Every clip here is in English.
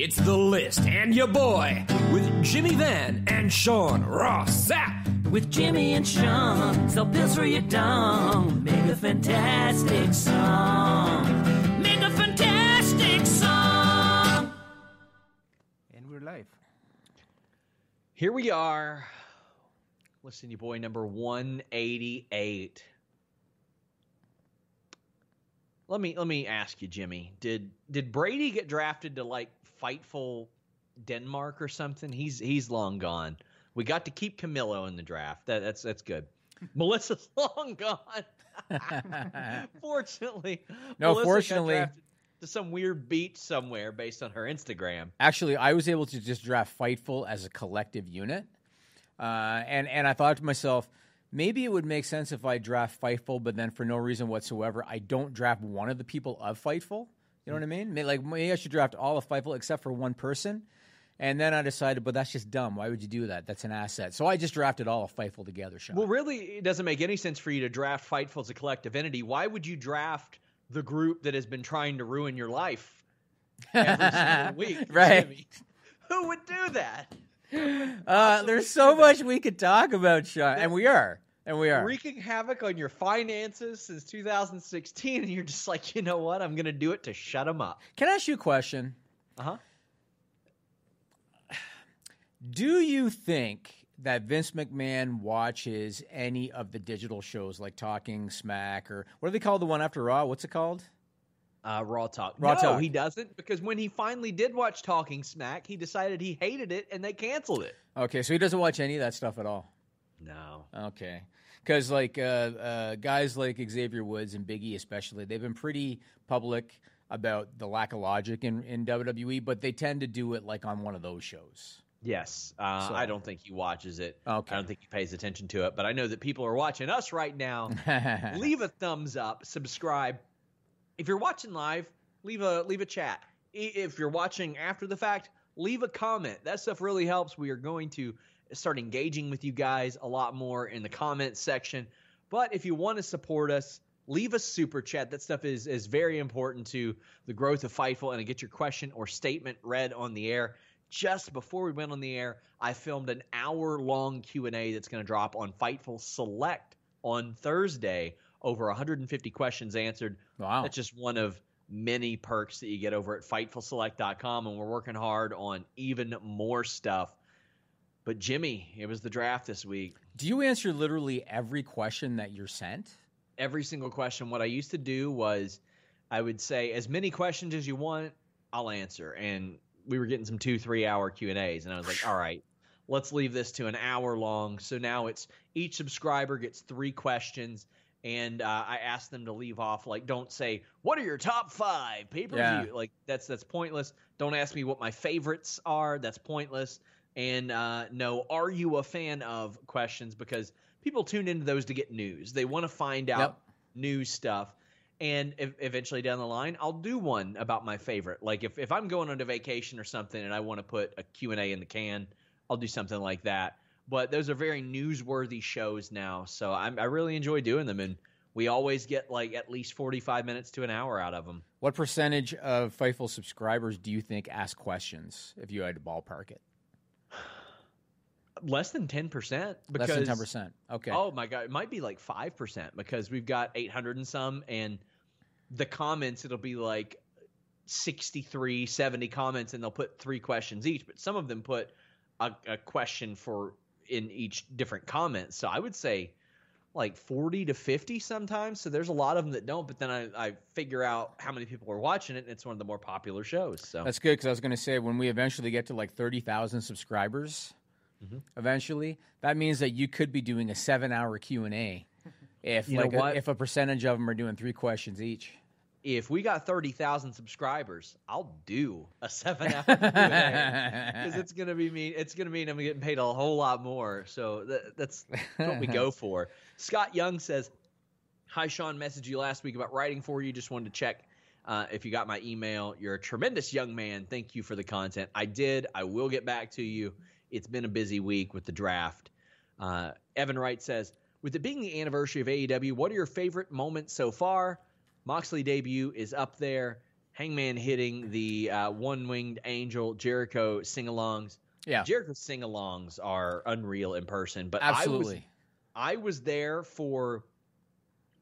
It's The List and your boy with Jimmy Van and Sean Ross Sapp. With Jimmy and Sean, sell pills for your dong. Make a fantastic song. Make a fantastic song. And we're live. Here we are. Listen, you boy, number 188. Let me let me ask you, Jimmy. Did did Brady get drafted to like Fightful Denmark or something? He's he's long gone. We got to keep Camilo in the draft. That, that's that's good. Melissa's long gone. fortunately, No, Melissa fortunately- to some weird beach somewhere based on her Instagram. Actually, I was able to just draft Fightful as a collective unit, uh, and and I thought to myself, maybe it would make sense if I draft Fightful, but then for no reason whatsoever, I don't draft one of the people of Fightful. You know what I mean? May- Like maybe I should draft all of Fightful except for one person. And then I decided, but that's just dumb. Why would you do that? That's an asset. So I just drafted all of Fightful together. Sean. Well, really, it doesn't make any sense for you to draft Fightful as a collective entity. Why would you draft the group that has been trying to ruin your life every single week? Right. Who would do that? uh, there's so much we could talk about, Sean, and we are, and we are. Wreaking havoc on your finances since 2016, and you're just like, you know what? I'm going to do it to shut them up. Can I ask you a question? Uh huh. Do you think that Vince McMahon watches any of the digital shows like Talking Smack or what do they call the one after Raw? What's it called? Uh, Raw Talk. Raw no, Talk. he doesn't because when he finally did watch Talking Smack, he decided he hated it and they canceled it. Okay, so he doesn't watch any of that stuff at all. No. Okay. Because like uh, uh, guys like Xavier Woods and Biggie, especially, they've been pretty public about the lack of logic in, in WWE, but they tend to do it like on one of those shows. Yes, uh, So- I don't think he watches it. Okay. I don't think he pays attention to it, but I know that people are watching us right now. leave a thumbs up, subscribe. If you're watching live, leave a leave a chat. If you're watching after the fact, leave a comment. That stuff really helps. We are going to start engaging with you guys a lot more in the comments section. But if you want to support us, leave a super chat. That stuff is is very important to the growth of Fightful and to get your question or statement read on the air. Just before we went on the air, I filmed an hour long Q&A that's going to drop on Fightful Select on Thursday. Over 150 questions answered. Wow. That's just one of many perks that you get over at FightfulSelect.com, and we're working hard on even more stuff. But Jimmy, it was the draft this week. Do you answer literally every question that you're sent? Every single question. What I used to do was I would say as many questions as you want, I'll answer. And we were getting some two, three hour Q and A's, and I was like, all right, let's leave this to an hour long. So now it's each subscriber gets three questions. And uh, I asked them to leave off like, don't say what are your top five pay per view. Yeah. Like that's that's pointless. Don't ask me what my favorites are. That's pointless. And uh, no, are you a fan of questions? Because people tune into those to get news. They want to find out Yep. news stuff. And ev- eventually down the line, I'll do one about my favorite. Like if, if I'm going on a vacation or something and I want to put a Q&A in the can, I'll do something like that. but those are very newsworthy shows now. So I'm, I really enjoy doing them, and we always get like at least 45 minutes to an hour out of them. What percentage of Fightful subscribers do you think ask questions if you had to ballpark it? Less than 10%. Less than ten percent. Okay. Oh my god, it might be like five percent because we've got eight hundred and some, and the comments it'll be like 63, 70 comments, and they'll put three questions each. But some of them put a, a question for in each different comment. So I would say like forty to fifty sometimes. So there's a lot of them that don't. But then I, I figure out how many people are watching it, and it's one of the more popular shows. So That's good because I was going to say when we eventually get to like thirty thousand subscribers, Mm-hmm. eventually that means that you could be doing a seven-hour Q and A. If You like a, if a percentage of them are doing three questions each. if we got 30,000 subscribers, I'll do a seven hour because it's gonna be mean. It's gonna mean I'm getting paid a whole lot more. So that, that's what we go for. Scott Young says, "Hi, Sean. Messaged you last week about writing for you. Just wanted to check." Uh, if you got my email, you're a tremendous young man. Thank you for the content. I did. I will get back to you. It's been a busy week with the draft. Uh, Evan Wright says, with it being the anniversary of AEW, what are your favorite moments so far? Moxley debut is up there. Hangman hitting the uh, one-winged angel. Jericho sing-alongs. Yeah. Jericho sing-alongs are unreal in person. But Absolutely. I was, I was there for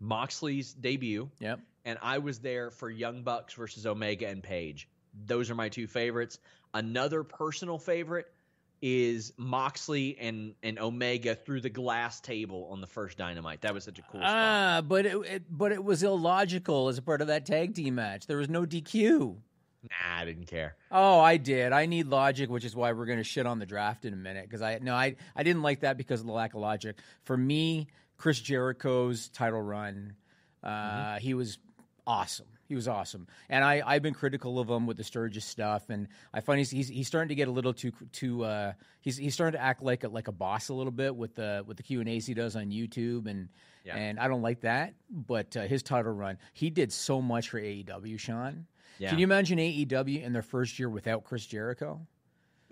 Moxley's debut, Yep. and I was there for Young Bucks versus Omega and Page. Those are my two favorites. Another personal favorite is Moxley and, and Omega through the glass table on the first Dynamite. That was such a cool spot. Ah, but it, it but it was illogical as a part of that tag team match. There was no DQ. Nah, I didn't care. Oh, I did. I need logic, which is why we're going to shit on the draft in a minute. Because I no, I I didn't like that because of the lack of logic. For me, Chris Jericho's title run, uh, he was awesome. He was awesome, and I I've been critical of him with the Sturgis stuff, and I find he's he's, he's starting to get a little too too. Uh, he's he's starting to act like a, like a boss a little bit with the with the Q and A's he does on YouTube, and Yeah. and I don't like that. But uh, his title run, he did so much for AEW, Sean. Yeah. Can you imagine AEW in their first year without Chris Jericho?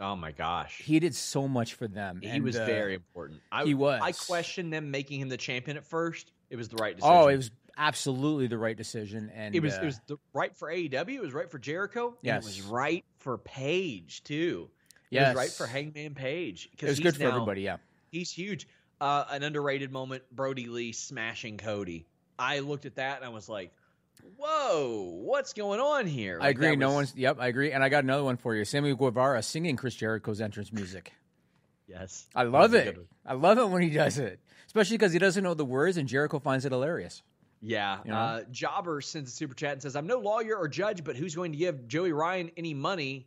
Oh my gosh. He did so much for them. He and, was uh, very important. I, he was. I questioned them making him the champion at first. It was the right decision. Oh, it was absolutely the right decision, and It was uh, it was the, right for AEW. It was right for Jericho. and Yes. it was right for Page too. It was right for Hangman Page. it was good for everybody. Yeah, He's huge. Uh, an underrated moment: Brodie Lee smashing Cody. I looked at that and I was like, "Whoa, what's going on here?" I agree. that No one's. Yep, I agree. And I got another one for you. Sammy Guevara singing Chris Jericho's entrance music. Yes, I love it. I love it when he does it, especially because he doesn't know the words, and Jericho finds it hilarious. Yeah. You know? Uh, Jobber sends a super chat and says, I'm no lawyer or judge, but who's going to give Joey Ryan any money?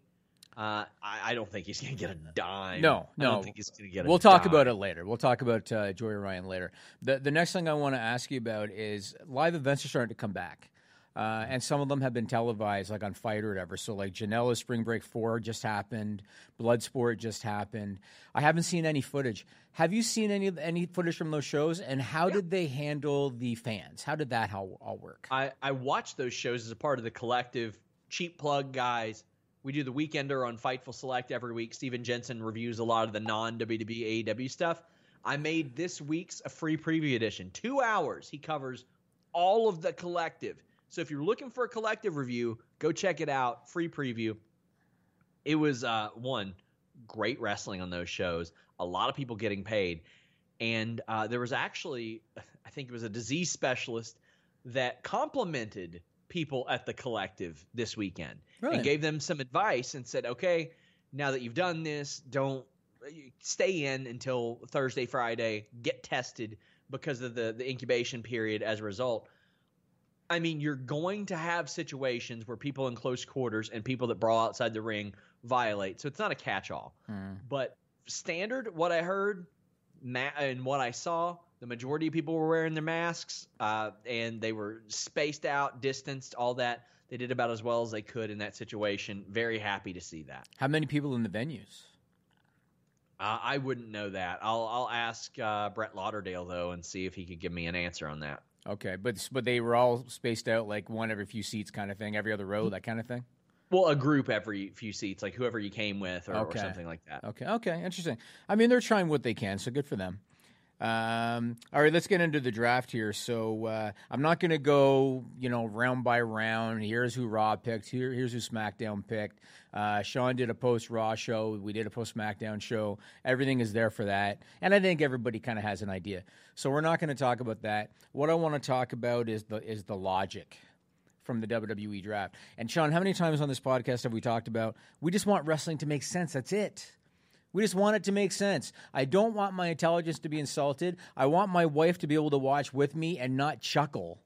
Uh, I, I don't think he's going to get a dime. No, I no. don't think he's going to get a We'll talk dime. about it later. We'll talk about uh, Joey Ryan later. The the next thing I want to ask you about is live events are starting to come back. Uh, and some of them have been televised, like on FITE or whatever. So, like Janela's Spring Break 4 just happened, Bloodsport just happened. I haven't seen any footage. Have you seen any any footage from those shows? And how did they handle the fans? How did that all, all work? I, I watch those shows as a part of the collective. Cheap plug guys. We do the Weekender on Fightful Select every week. Steven Jensen reviews a lot of the non WWE AEW stuff. I made this week's a free preview edition. Two hours. He covers all of the collective. So if you're looking for a collective review, go check it out. Free preview. It was uh, one great wrestling on those shows. A lot of people getting paid, and uh, there was actually, I think it was a disease specialist that complimented people at the collective this weekend Really? and gave them some advice and said, okay, now that you've done this, don't stay in until Thursday, Friday, get tested because of the, the incubation period as a result. I mean, you're going to have situations where people in close quarters and people that brawl outside the ring violate. So it's not a catch all. But standard, what I heard ma- and what I saw, the majority of people were wearing their masks uh, and they were spaced out, distanced, all that. They did about as well as they could in that situation. Very happy to see that. How many people in the venues? Uh, I wouldn't know that. I'll I'll ask uh, Brett Lauderdale though and see if he could give me an answer on that. Okay, but but they were all spaced out like one every few seats kind of thing, every other row, mm. that kind of thing. Well, a group every few seats, like whoever you came with or, or something like that. Okay, okay, interesting. I mean, they're trying what they can, so good for them. Um, all right, let's get into the draft here. So uh, I'm not going to go, you know, round by round. Here's who Raw picked. Here, here's who SmackDown picked. Uh, Sean did a post Raw show. We did a post SmackDown show. Everything is there for that, and I think everybody kind of has an idea. So we're not going to talk about that. What I want to talk about is the is the logic from the WWE draft. And Sean, how many times on this podcast have we talked about we just want wrestling to make sense? That's it. We just want it to make sense. I don't want my intelligence to be insulted. I want my wife to be able to watch with me and not chuckle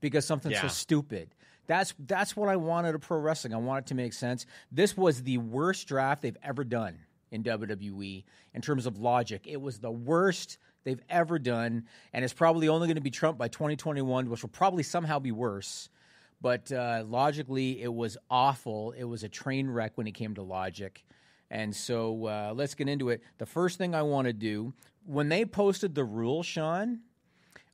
because something's so stupid. That's that's what I wanted of pro wrestling. I want it to make sense. This was the worst draft they've ever done in WWE in terms of logic. It was the worst they've ever done, and it's probably only going to be trumped by 2021, which will probably somehow be worse. But uh, logically, it was awful. It was a train wreck when it came to logic. And so uh, let's get into it. The first thing I want to do when they posted the rules, Sean,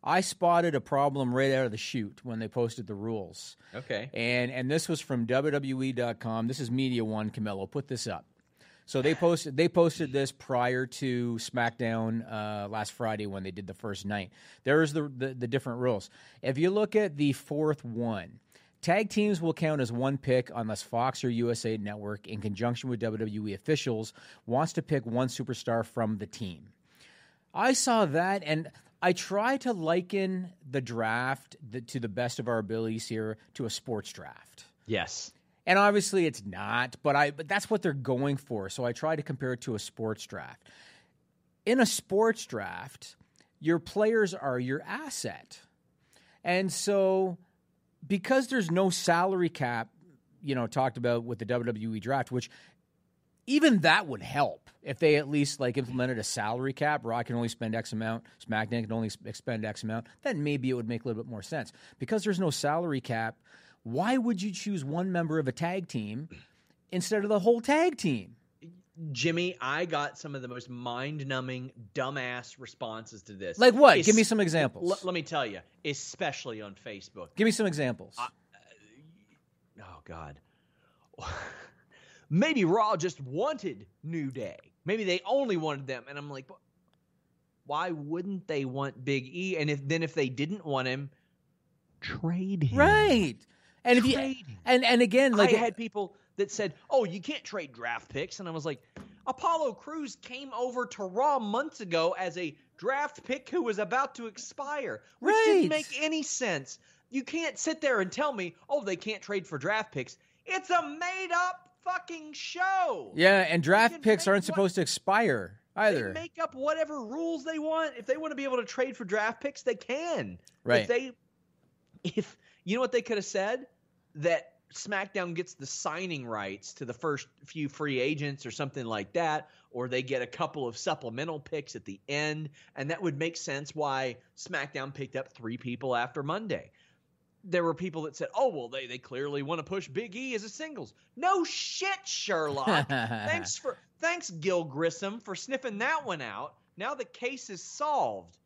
I spotted a problem right out of the chute when they posted the rules. Okay. And and this was from WWE.com. This is Media One. Camelo, put this up. So they posted they posted this prior to SmackDown uh, last Friday when they did the first night. There's the, the the different rules. If you look at the fourth one, tag teams will count as one pick unless Fox or USA Network, in conjunction with WWE officials, wants to pick one superstar from the team. I saw that and I try to liken the draft the, to the best of our abilities here to a sports draft. Yes. And obviously it's not, but I but that's what they're going for. So I try to compare it to a sports draft. In a sports draft, your players are your asset. And so because there's no salary cap, you know, talked about with the WWE draft, which even that would help if they at least like implemented a salary cap. Raw can only spend X amount, SmackDown can only expend X amount. Then maybe it would make a little bit more sense. Because there's no salary cap, why would you choose one member of a tag team instead of the whole tag team? Jimmy, I got some of the most mind-numbing, dumbass responses to this. Like what? Es- Give me some examples. L- let me tell you, especially on Facebook. Give me some examples. Uh, oh God. Maybe Raw just wanted New Day. Maybe they only wanted them, and I'm like, why wouldn't they want Big E? And if then if they didn't want him, trade him. right. And if you him. and and again, like I had people that said, "Oh, you can't trade draft picks," and I was like, "Apollo Crews came over to Raw months ago as a draft pick who was about to expire, which Right. didn't make any sense. You can't sit there and tell me, "Oh, they can't trade for draft picks." It's a made-up fucking show. yeah, and draft picks aren't what- supposed to expire either. They make up whatever rules they want. If they want to be able to trade for draft picks, they can. Right. If they, if you know what they could have said, that SmackDown gets the signing rights to the first few free agents or something like that, or they get a couple of supplemental picks at the end, and that would make sense why SmackDown picked up three people after Monday. There were people that said, "Oh, well, they they clearly want to push Big E as a singles." No shit, Sherlock. thanks for thanks Gil Grissom for sniffing that one out. Now the case is solved.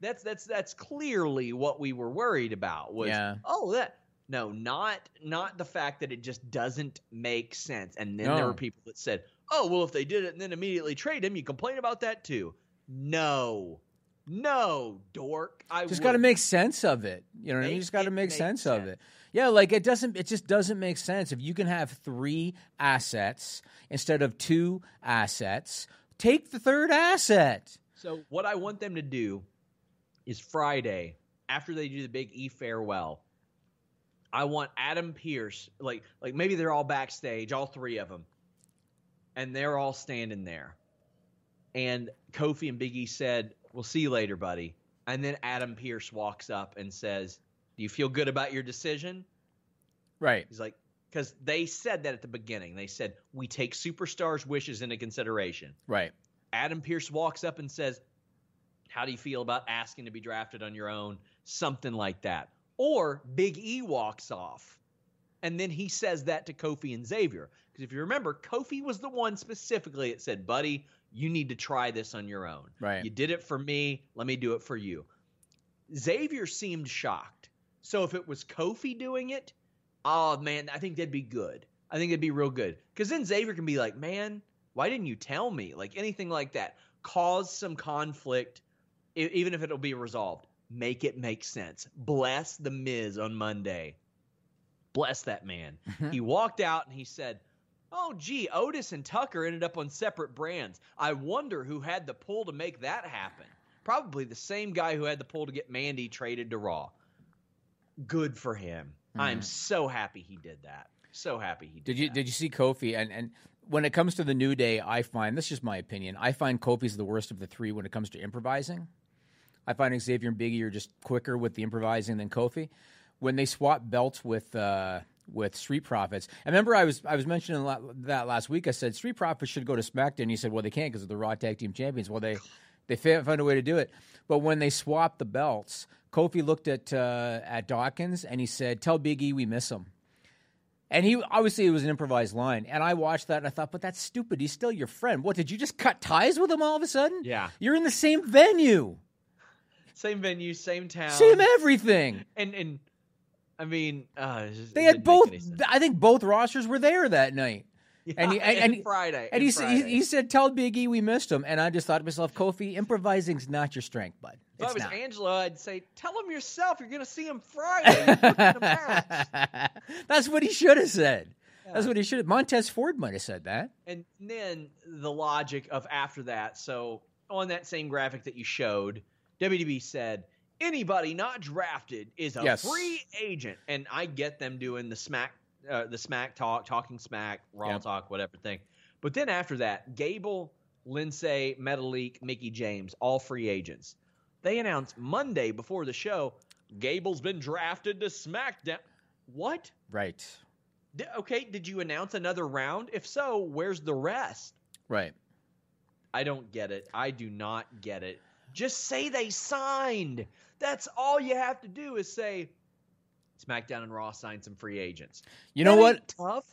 That's that's that's clearly what we were worried about. Was Yeah. oh that no not not the fact that it just doesn't make sense. And then there were people that said, oh well, if they did it and then immediately trade him, you complain about that too. No, no, dork. I just got to make sense of it. You know what I mean? You just got to make make sense, of it. Yeah, like it doesn't. It just doesn't make sense if you can have three assets instead of two assets. Take the third asset. So what I want them to do is Friday after they do the big E farewell. I want Adam Pearce, like like maybe they're all backstage, all three of them, and they're all standing there. And Kofi and Big E said, "We'll see you later, buddy." And then Adam Pearce walks up and says, "Do you feel good about your decision?" Right. He's like, because they said that at the beginning. They said we take superstars' wishes into consideration. Right. Adam Pearce walks up and says, How do you feel about asking to be drafted on your own? Something like that. Or Big E walks off. And then he says that to Kofi and Xavier. Because if you remember, Kofi was the one specifically that said, Buddy, you need to try this on your own. Right. You did it for me. Let me do it for you. Xavier seemed shocked. So if it was Kofi doing it, oh man, I think that'd be good. I think it'd be real good because then Xavier can be like, man, why didn't you tell me? Like anything like that, cause some conflict, even if it'll be resolved. Make it make sense. Bless the Miz on Monday. Bless that man. he walked out and he said, Oh, gee, Otis and Tucker ended up on separate brands. I wonder who had the pull to make that happen. Probably the same guy who had the pull to get Mandy traded to Raw. Good for him. I'm mm-hmm. so happy he did that. So happy he did. Did you that. did you see Kofi? And and when it comes to the New Day, I find this is just my opinion. I find Kofi's the worst of the three when it comes to improvising. I find Xavier and Biggie are just quicker with the improvising than Kofi. When they swap belts with uh, with Street Profits, I remember I was I was mentioning that last week. I said Street Profits should go to SmackDown. He said, "Well, they can't because of the Raw Tag Team Champions." Well, they they found a way to do it. But when they swapped the belts, Kofi looked at uh, at Dawkins and he said, "Tell Biggie we miss him." And he obviously it was an improvised line, and I watched that and I thought, but that's stupid. He's still your friend. What did you just cut ties with him all of a sudden? Yeah. you're in the same venue, Same venue, same town, same everything. and and I mean, uh, just- They had both. I think both rosters were there that night. and he, and, and Friday, and and he, said- he, he said, "Tell Biggie we missed him." And I just thought to myself, Kofi, improvising's not your strength, bud. If I was not. Angela, I'd say, "Tell him yourself. You're going to see him Friday. You're booking a. That's what he should have said. That's what he should have. Montez Ford might have said that. And then the logic of after that. So on that same graphic that you showed, WWE said anybody not drafted is a Yes. free agent, and I get them doing the smack, uh, the smack talk, talking smack, raw talk, whatever thing. But then after that, Gable, Lindsay, Metalik, Mickie James, all free agents. They announced Monday before the show, Gable's been drafted to SmackDown. What? Right. D- okay, did you announce another round? If so, where's the rest? Right. I don't get it. I do not get it. Just say they signed. That's all you have to do is say SmackDown and Raw signed some free agents. You know That what? Tough.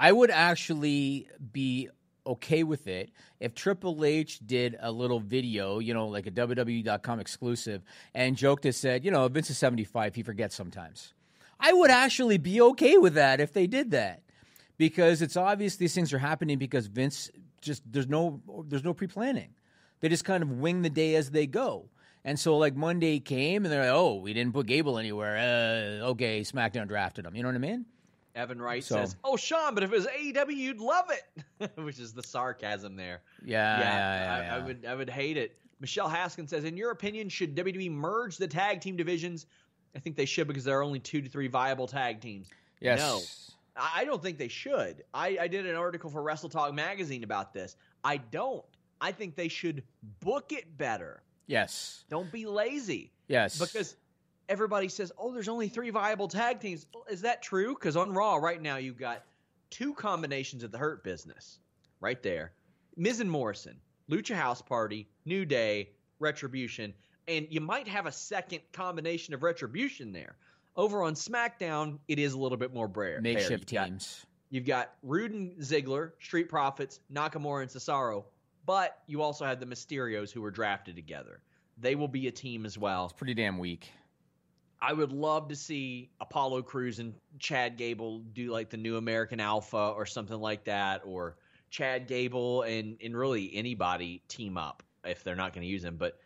I would actually be okay with it if Triple H did a little video, you know, like a WWE.com exclusive, and joked and said, you know, Vince is 75, he forgets sometimes. I would actually be okay with that if they did that. Because it's obvious these things are happening because Vince just there's no there's no pre-planning. They just kind of wing the day as they go. And so like Monday came and they're like, "Oh, we didn't put Gable anywhere. Uh, okay, SmackDown drafted him." You know what I mean? Evan Wright So- says, "Oh, Sean, but if it was AEW, you'd love it," which is the sarcasm there. Yeah, yeah, yeah, yeah, I, I would I would hate it. Michelle Haskins says, in your opinion, should WWE merge the tag team divisions? I think they should because there are only two to three viable tag teams. Yes. No, I I don't think they should. I, I did an article for Wrestle Talk magazine about this. I don't. I think they should book it better. Yes. Don't be lazy. Yes. Because everybody says, oh, there's only three viable tag teams. Well, is that true? Because on Raw right now, you've got two combinations of the Hurt Business right there Miz and Morrison, Lucha House Party, New Day, Retribution, and you might have a second combination of Retribution there. Over on SmackDown, it is a little bit more rare. makeshift You've got- teams. You've got Roode and Ziggler, Street Profits, Nakamura and Cesaro, but you also have the Mysterios who were drafted together. They will be a team as well. It's pretty damn weak. I would love to see Apollo Crews and Chad Gable do like the new American Alpha or something like that, or Chad Gable and, and really anybody team up if they're not going to use him. But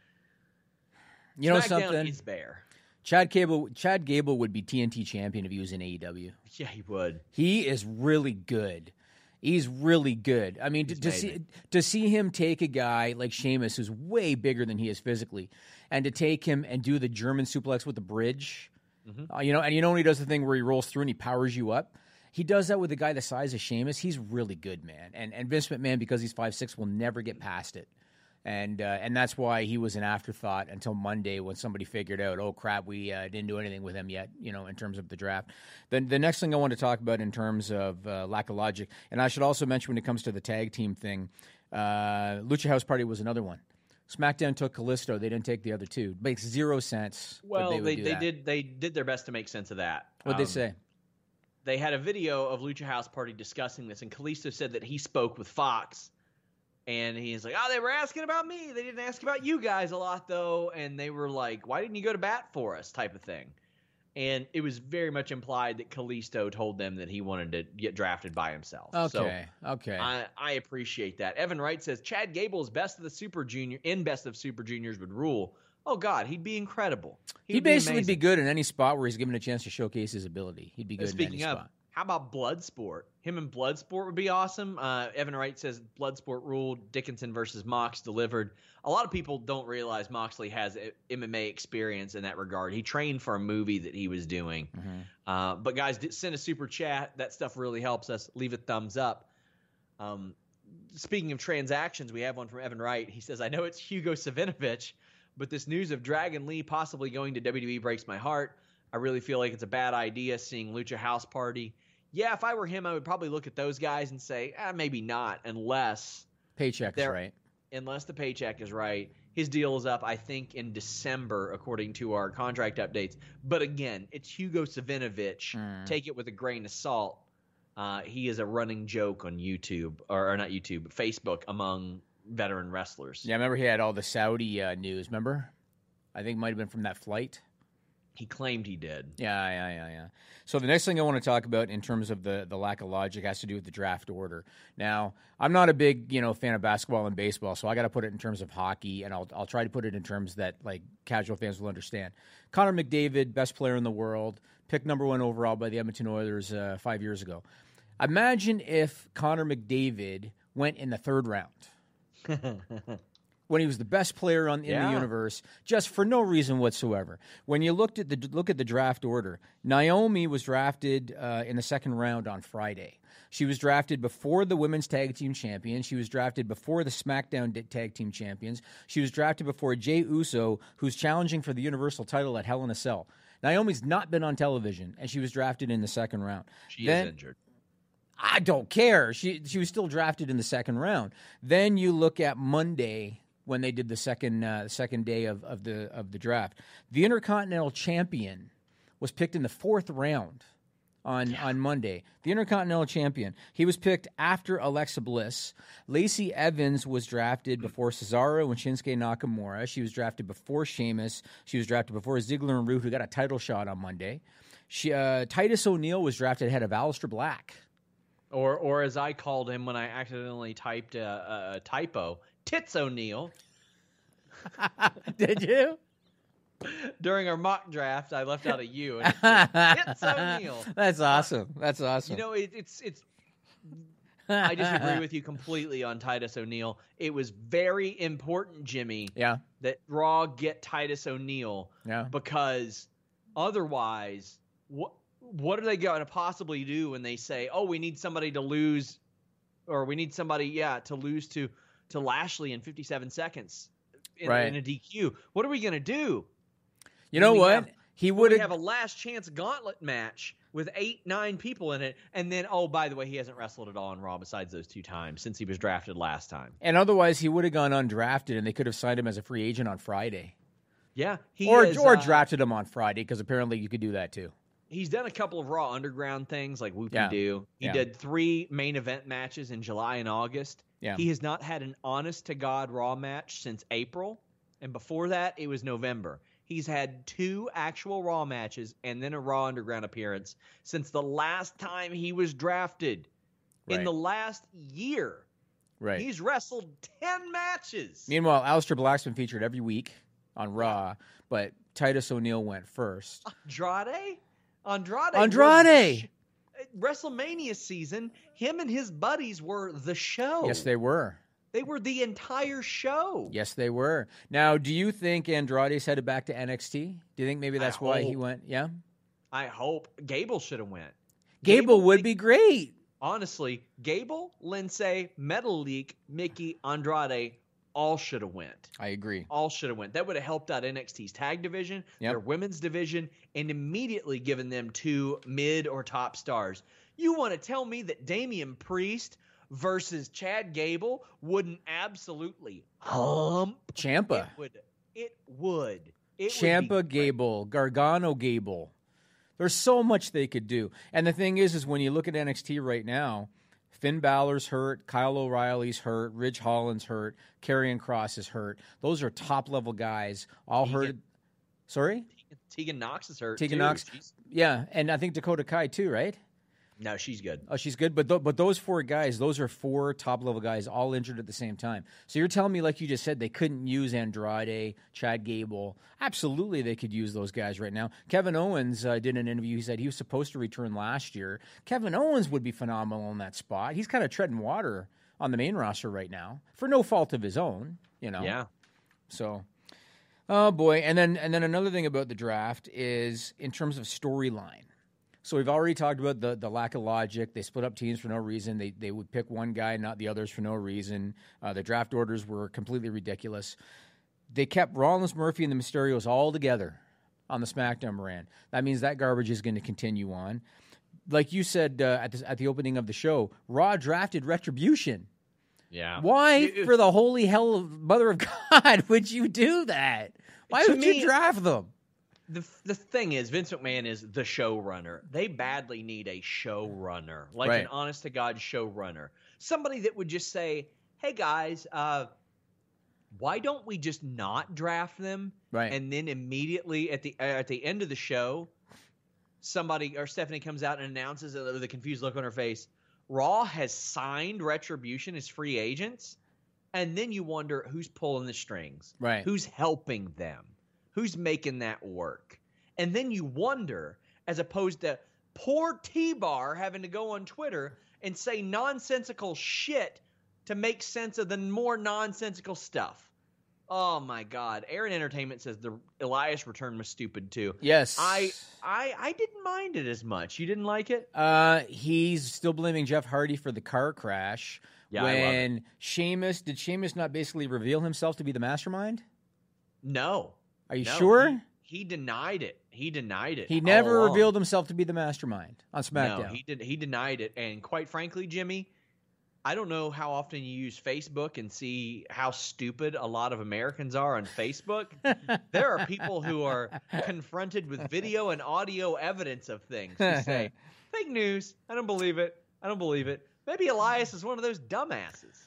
You know SmackDown something? is bare. Chad Gable Chad Gable would be TNT champion if he was in AEW. Yeah, he would. He is really good. He's really good. I mean, to, to see to see him take a guy like Sheamus, who's way bigger than he is physically, and to take him and do the German suplex with the bridge, Mm-hmm. uh, you know, and you know when he does the thing where he rolls through and he powers you up. He does that with a guy the size of Sheamus. He's really good, man. And and Vince McMahon, because he's five six, will never get past it. And uh, and that's why he was an afterthought until Monday when somebody figured out, oh crap, we uh, didn't do anything with him yet, you know, in terms of the draft. Then the next thing I want to talk about in terms of uh, lack of logic, and I should also mention when it comes to the tag team thing, uh, Lucha House Party was another one. SmackDown took Kalisto; they didn't take the other two. It Makes zero sense. Well, they, they, they did they did their best to make sense of that. What'd they Um, say? they had a video of Lucha House Party discussing this, and Kalisto said that he spoke with Fox, and he's like, "Oh, they were asking about me. They didn't ask about you guys a lot, though." And they were like, "Why didn't you go to bat for us?" type of thing. and it was very much implied that Kalisto told them that he wanted to get drafted by himself. So Okay. okay. I, I appreciate that. Evan Wright says Chad Gable's best of the Super Junior in best of Super Juniors would rule. Oh God, he'd be incredible. He'd He'd basically amazing. be good in any spot where he's given a chance to showcase his ability. He'd be good in Speaking any of, spot. How about Bloodsport? Him and Bloodsport would be awesome. Uh, Evan Wright says Bloodsport ruled. Dickinson versus Mox delivered. A lot of people don't realize Moxley has a- MMA experience in that regard. He trained for a movie that he was doing. Mm-hmm. Uh, but guys, send a super chat. That stuff really helps us. Leave a thumbs up. Um, speaking of transactions, we have one from Evan Wright. He says, "I know it's Hugo Savinovich, but this news of Dragon Lee possibly going to WWE breaks my heart. I really feel like it's a bad idea seeing Lucha House Party. Yeah, if I were him, I would probably look at those guys and say, ah, maybe not, unless Paycheck is right. unless the paycheck is right. His deal is up, I think, in December, according to our contract updates. But again, it's Hugo Savinovich. Mm. Take it with a grain of salt. Uh, he is a running joke on YouTube, or, or not YouTube, but Facebook among veteran wrestlers. Yeah, I remember he had all the Saudi uh, news. Remember? I think it might have been from that flight. He claimed he did. Yeah, yeah, yeah, yeah. So the next thing I want to talk about in terms of the the lack of logic has to do with the draft order. Now, I'm not a big you know fan of basketball and baseball, so I got to put it in terms of hockey, and I'll I'll try to put it in terms that like casual fans will understand. Connor McDavid, best player in the world, picked number one overall by the Edmonton Oilers uh, five years ago. Imagine if Connor McDavid went in the third round. when he was the best player on in Yeah. the universe, just for no reason whatsoever. When you looked at the look at the draft order, Naomi was drafted uh, in the second round on Friday. She was drafted before the women's tag team champions. She was drafted before the SmackDown tag team champions. She was drafted before Jey Uso, who's challenging for the Universal title at Hell in a Cell. Naomi's not been on television, and she was drafted in the second round. She Then- is injured. I don't care. She she was still drafted in the second round. Then you look at Monday when they did the second uh, second day of, of the of the draft. The Intercontinental Champion was picked in the fourth round on on Monday. The Intercontinental Champion. He was picked after Alexa Bliss. Lacey Evans was drafted before Cesaro and Shinsuke Nakamura. She was drafted before Sheamus. She was drafted before Ziggler and Roode, who got a title shot on Monday. She, uh, Titus O'Neil was drafted ahead of Aleister Black. Or, or as I called him when I accidentally typed a, a typo, Tits O'Neill. Did you? During our mock draft, I left out a U. And it said, Tits O'Neill. That's awesome. That's awesome. You know, it, it's it's. I disagree with you completely on Titus O'Neil. It was very important, Jimmy, yeah, that Raw get Titus O'Neil yeah. because otherwise, what what are they going to possibly do when they say, "Oh, we need somebody to lose," or "We need somebody, yeah, to lose to to Lashley in 57 seconds in, Right. in a DQ"? What are we going to do? You know what? have- he Would have a last chance gauntlet match with eight, nine people in it, and then oh, by the way, he hasn't wrestled at all in Raw besides those two times since he was drafted last time. and otherwise he would have gone undrafted, and they could have signed him as a free agent on Friday, Yeah, he or is, or uh, drafted him on Friday because apparently you could do that too. He's done a couple of Raw Underground things like Whoopie Yeah. Doo. He Yeah. did three main event matches in July and August. Yeah. He has not had an honest to God Raw match since April, and before that it was November. He's had two actual Raw matches and then a Raw Underground appearance since the last time he was drafted. In the last year, Right. he's wrestled ten matches. Meanwhile, Aleister Black's been featured every week on Raw, but Titus O'Neil went first. Andrade, Andrade, Andrade! WrestleMania season, him and his buddies were the show. Yes, they were. They were the entire show. Yes, they were. Now, do you think Andrade's headed back to NXT? Do you think maybe that's why he went? Yeah, I hope Gable should have went. Gable would be great. honestly. Gable, Lindsay, Metal Leak, Mickie, Andrade, all should have went. I agree. All should have went. That would have helped out NXT's tag division, Yep. their women's division, and immediately given them two mid or top stars. You want to tell me that Damian Priest versus Chad Gable wouldn't absolutely hump? Ciampa, It would. It would. It would Ciampa, great. Gable, Gargano, Gable. There's so much they could do. And the thing is, is when you look at NXT right now, Finn Balor's hurt, Kyle O'Reilly's hurt, Ridge Holland's hurt, Karrion Kross is hurt. Those are top level guys, all hurt. Sorry, Tegan Nox is hurt. Tegan too. Nox. She's- yeah, and I think Dakota Kai too, right? No, she's good. Oh, she's good, but th- but those four guys, those are four top level guys, all injured at the same time. So you're telling me, like you just said, they couldn't use Andrade, Chad Gable. Absolutely, they could use those guys right now. Kevin Owens uh, did an interview. He said he was supposed to return last year. Kevin Owens would be phenomenal in that spot. He's kind of treading water on the main roster right now for no fault of his own. You know. Yeah. So, oh boy, and then and then another thing about the draft is in terms of storyline. So we've already talked about the the lack of logic. They split up teams for no reason. They they would pick one guy, not the others, for no reason. Uh, the draft orders were completely ridiculous. They kept Rollins, Murphy, and the Mysterios all together on the SmackDown brand. That means that garbage is going to continue on. Like you said uh, at the, at the opening of the show, Raw drafted Retribution. Yeah. Why, You- for the holy hell of mother of God, would you do that? Why would me- you draft them? The the thing is, Vince McMahon is the showrunner. They badly need a showrunner, like Right. an honest to god showrunner, somebody that would just say, "Hey guys, uh, why don't we just not draft them?" Right. And then immediately at the uh, at the end of the show, somebody or Stephanie comes out and announces it with a confused look on her face. Raw has signed Retribution as free agents, and then you wonder who's pulling the strings, Right. Who's helping them? Who's making that work? And then you wonder, as opposed to poor T Bar having to go on Twitter and say nonsensical shit to make sense of the more nonsensical stuff. Oh my God! Aaron Entertainment says the Elias return was stupid too. Yes. I I I didn't mind it as much. You didn't like it? Uh, he's still blaming Jeff Hardy for the car crash. Yeah, I when Sheamus did Sheamus not basically reveal himself to be the mastermind? No. Are you No, sure? He, he denied it. He denied it. He never along. revealed himself to be the mastermind on SmackDown. No, he did. He denied it. And quite frankly, Jimmy, I don't know how often you use Facebook and see how stupid a lot of Americans are on Facebook. there are people who are confronted with video and audio evidence of things who say, "Fake news. I don't believe it. I don't believe it." Maybe Elias is one of those dumbasses.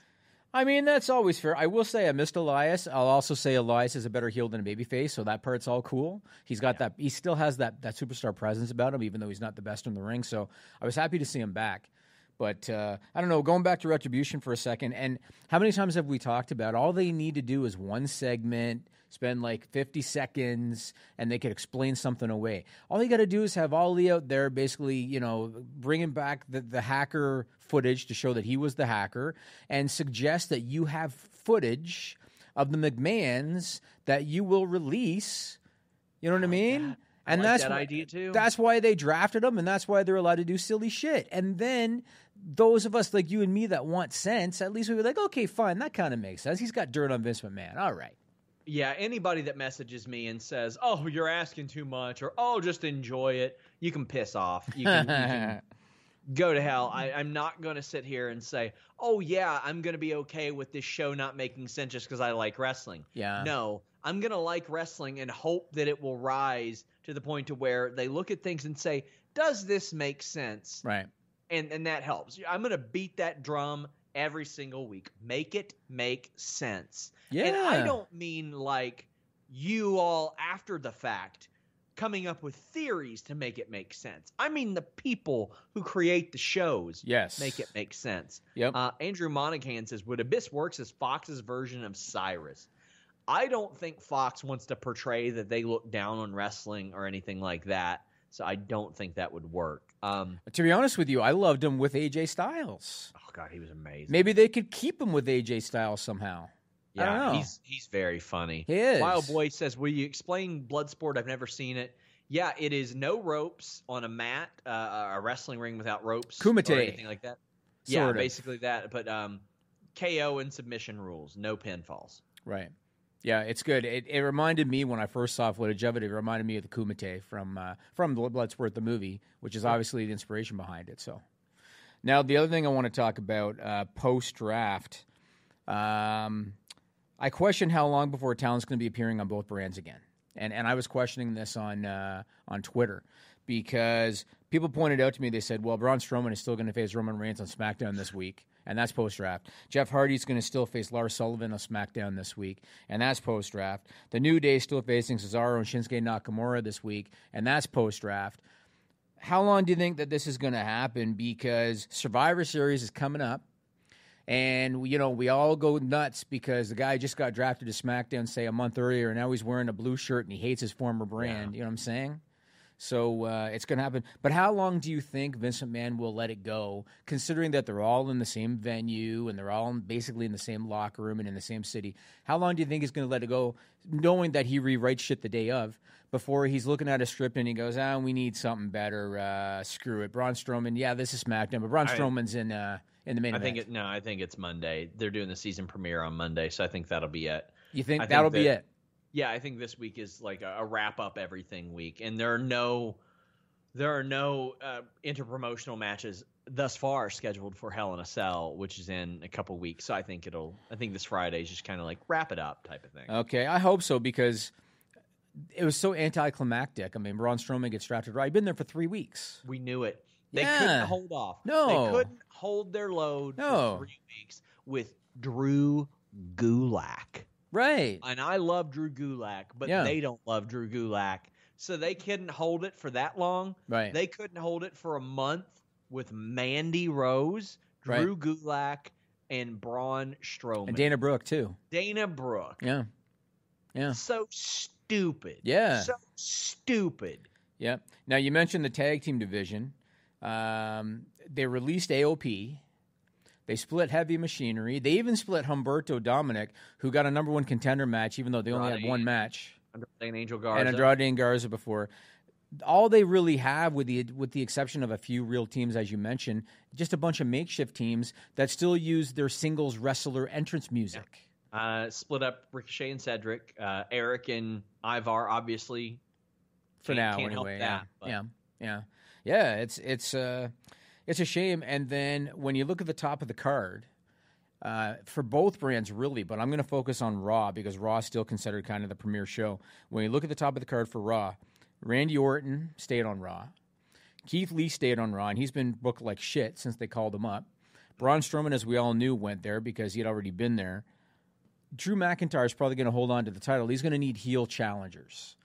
I mean, that's always fair. I will say I missed Elias. I'll also say Elias is a better heel than a babyface, so that part's all cool. He's got that. He still has that that superstar presence about him, even though he's not the best in the ring. So I was happy to see him back. But uh, I don't know. Going back to Retribution for a second, and how many times have we talked about all they need to do is one segment, spend like 50 seconds, and they could explain something away. All you got to do is have Ali out there basically, you know, bringing back the, the hacker footage to show that he was the hacker and suggest that you have footage of the McMahons that you will release. You know what I mean? I and like that's that idea, too. That's why they drafted them, and that's why they're allowed to do silly shit. And then those of us like you and me that want sense, at least we were like, okay, fine, that kind of makes sense. He's got dirt on Vince McMahon. All right. Yeah, anybody that messages me and says, "Oh, you're asking too much," or "Oh, just enjoy it," you can piss off. You can, you can go to hell. I, I'm not going to sit here and say, "Oh yeah, I'm going to be okay with this show not making sense just because I like wrestling." Yeah. No, I'm going to like wrestling and hope that it will rise to the point to where they look at things and say, "Does this make sense?" Right. and and that helps. I'm gonna beat that drum every single week. Make it make sense. And I don't mean like you all after the fact coming up with theories to make it make sense. I mean the people who create the shows Yes. make it make sense. Yep. Uh, Andrew Monaghan says, "Would Abyss works as Fox's version of Cyrus?" I don't think Fox wants to portray that they look down on wrestling or anything like that. So I don't think that would work. Um, to be honest with you, I loved him with AJ Styles. oh God, he was amazing. Maybe they could keep him with AJ Styles somehow. Yeah, he's he's very funny. He is. Wild Boy says, "Will you explain Bloodsport? I've never seen it." Yeah, it is no ropes on a mat, uh, a wrestling ring without ropes, Kumite. or anything like that. Yeah, of. basically that. But um, KO and submission rules, no pinfalls. Right. Yeah, it's good. It, it reminded me when I first saw footage of it. It reminded me of the Kumite from uh, from the Bloodsport the movie, which is obviously the inspiration behind it. So, now the other thing I want to talk about uh, post draft, um, I question how long before talent's going to be appearing on both brands again, and and I was questioning this on uh, on Twitter because people pointed out to me they said, well, Braun Strowman is still going to face Roman Reigns on SmackDown this week, and that's post draft. Jeff Hardy's going to still face Lars Sullivan on SmackDown this week, and that's post draft. The New Day still facing Cesaro and Shinsuke Nakamura this week, and that's post draft. How long do you think that this is going to happen? Because Survivor Series is coming up. And you know, we all go nuts because the guy just got drafted to SmackDown, say a month earlier, and now he's wearing a blue shirt and he hates his former brand. You know what I'm saying? So uh, it's going to happen. But how long do you think Vincent McMahon will let it go, considering that they're all in the same venue and they're all basically in the same locker room and in the same city? How long do you think he's going to let it go, knowing that he rewrites shit the day of, before he's looking at a script and he goes, ah, we need something better. Uh, screw it. Braun Strowman, yeah, this is SmackDown, but Braun I- Strowman's in uh, in the main I event. think it. No, I think it's Monday. They're doing the season premiere on Monday, so I think that'll be it. you think that'll be that- it? Yeah, I think this week is like a, a wrap up everything week, and there are no, there are no uh, interpromotional matches thus far scheduled for Hell in a Cell, which is in a couple weeks. So I think it'll. I think this Friday is just kind of like wrap it up type of thing. Okay, I hope so because it was so anticlimactic. I mean, Braun Strowman gets drafted right. He's been there for three weeks. We knew it. They Yeah. couldn't hold off. No. they couldn't hold their load No. for three weeks with Drew Gulak. Right. and I love Drew Gulak, but Yeah. they don't love Drew Gulak. So they couldn't hold it for that long. Right. They couldn't hold it for a month with Mandy Rose, Right. Drew Gulak, and Braun Strowman. and Dana Brooke too. Dana Brooke. Yeah. Yeah. So stupid. Yeah. So stupid. Yeah. Now you mentioned the tag team division. Um, they released AOP. They split Heavy Machinery. They even split Humberto Dominic, who got a number one contender match, even though they only had one match, Andrade and Angel Garza. and Andrade and Garza before. All they really have, with the with the exception of a few real teams, as you mentioned, just a bunch of makeshift teams that still use their singles wrestler entrance music. Uh, split up Ricochet and Cedric. Uh, Erik and Ivar, obviously. for now can't help anyway. that, yeah, yeah, yeah, yeah. It's it's uh, it's a shame. And then when you look at the top of the card, uh, for both brands, really, but I'm going to focus on Raw because Raw is still considered kind of the premier show. When you look at the top of the card for Raw, Randy Orton stayed on Raw. Keith Lee stayed on Raw, and he's been booked like shit since they called him up. Braun Strowman, as we all knew, went there because he had already been there. Drew McIntyre is probably going to hold on to the title. He's going to need heel challengers.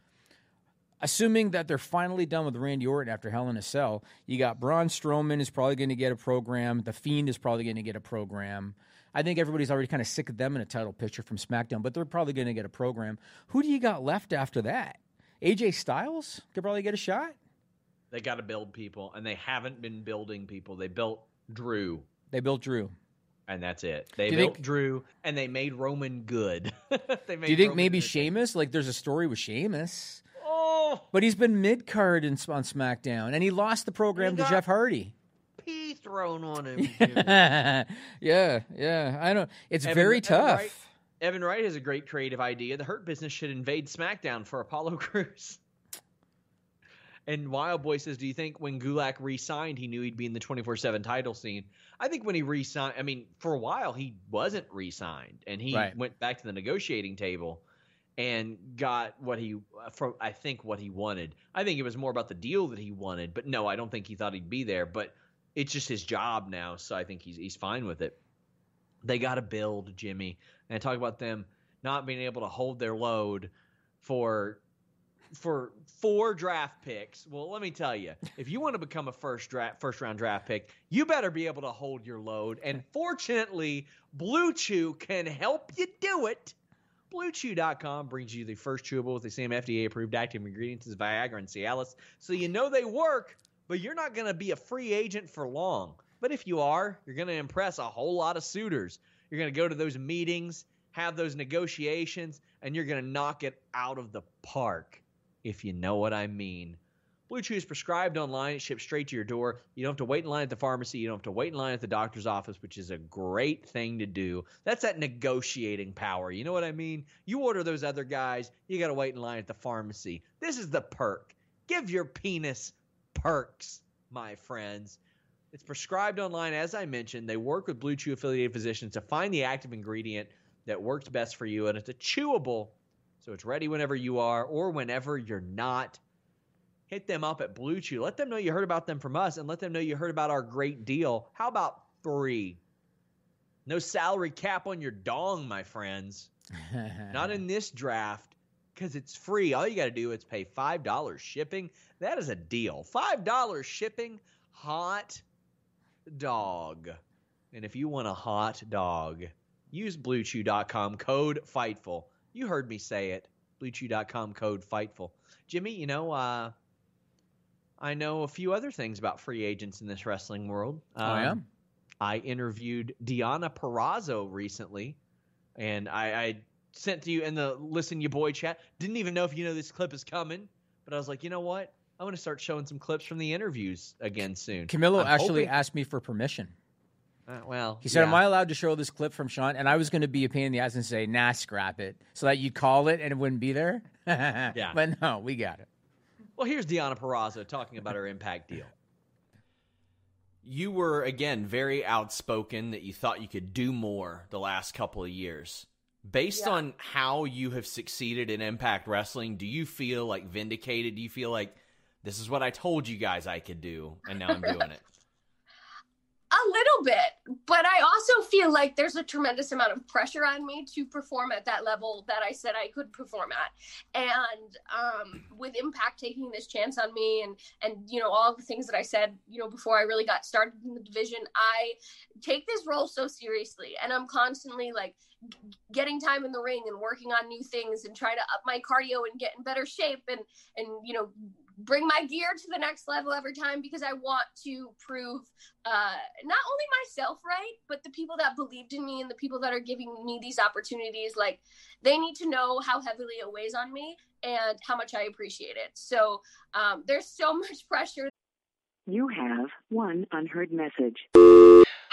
Assuming that they're finally done with Randy Orton after Hell in a Cell, you got Braun Strowman is probably going to get a program. The Fiend is probably going to get a program. I think everybody's already kind of sick of them in a title picture from SmackDown, but they're probably going to get a program. Who do you got left after that? AJ Styles could probably get a shot. They got to build people, and they haven't been building people. They built Drew, They built Drew. and that's it. They Do built think- Drew, and they made Roman good. they made Do you think Roman maybe good. Sheamus? Like, there's a story with Sheamus, Oh, but he's been mid card on SmackDown, and he lost the program to got- Jeff Hardy. pee thrown on him. Yeah, yeah. I don't. It's Evan- very Evan tough. Wright- Evan Wright has a great creative idea. The Hurt Business should invade SmackDown for Apollo Crews. And Wild Boy says, "Do you think when Gulak re-signed, he knew he'd be in the 24/7 title scene? I think when he re-signed, I mean, for a while he wasn't re-signed, and he Right. went back to the negotiating table and got what he, from I think what he wanted. I think it was more about the deal that he wanted, but no, I don't think he thought he'd be there. But it's just his job now, so I think he's he's fine with it. They got to build Jimmy, and I talk about them not being able to hold their load for for four draft picks. Well, let me tell you, if you want to become a first draft first round draft pick, you better be able to hold your load. And fortunately, Blue Chew can help you do it. BlueChew.com brings you the first chewable with the same FDA approved active ingredients as Viagra and Cialis, so you know they work, but you're not going to be a free agent for long. But if you are, you're going to impress a whole lot of suitors. You're going to go to those meetings, have those negotiations, and you're going to knock it out of the park, if you know what I mean. Blue Chew is prescribed online. It ships straight to your door. You don't have to wait in line at the pharmacy. You don't have to wait in line at the doctor's office, which is a great thing to do. That's that negotiating power. You know what I mean? You order those other guys, you got to wait in line at the pharmacy. This is the perk. Give your penis perks, my friends. It's prescribed online, as I mentioned. They work with Blue Chew affiliated physicians to find the active ingredient that works best for you, and it's a chewable, so it's ready whenever you are or whenever you're not hit them up at Blue Chew. Let them know you heard about them from us and let them know you heard about our great deal. How about three? No salary cap on your dong, my friends. Not in this draft because it's free. All you got to do is pay $5 shipping. That is a deal. $5 shipping, hot dog. And if you want a hot dog, use bluechew.com code FIGHTFUL. You heard me say it. Bluechew.com code FIGHTFUL. Jimmy, you know, uh, I know a few other things about free agents in this wrestling world. oh, yeah? Um, I interviewed Deonna Purrazzo recently, and I, I sent to you in the Listen You Boy chat. Didn't even know if you know this clip is coming, but I was like, you know what? I'm going to start showing some clips from the interviews again soon. Camilo I'm actually hoping- asked me for permission. Uh, well, He said, yeah. Am I allowed to show this clip from Sean? And I was going to be a pain in the ass and say, Nah, scrap it. So that you'd call it and it wouldn't be there. yeah. But no, we got it. Well, here's Deonna Purrazzo talking about her impact deal. you were again very outspoken that you thought you could do more the last couple of years. Based Yeah. on how you have succeeded in Impact Wrestling, do you feel like vindicated? Do you feel like this is what I told you guys I could do, and now I'm doing it? A little bit, but I also feel like there's a tremendous amount of pressure on me to perform at that level that I said I could perform at. And um, with Impact taking this chance on me and and you know all the things that I said, you know, before I really got started in the division, I take this role so seriously and I'm constantly like getting time in the ring and working on new things and trying to up my cardio and get in better shape and and you know bring my gear to the next level every time because I want to prove uh, not only myself right, but the people that believed in me and the people that are giving me these opportunities. Like they need to know how heavily it weighs on me and how much I appreciate it. So um, there's so much pressure. You have one unheard message.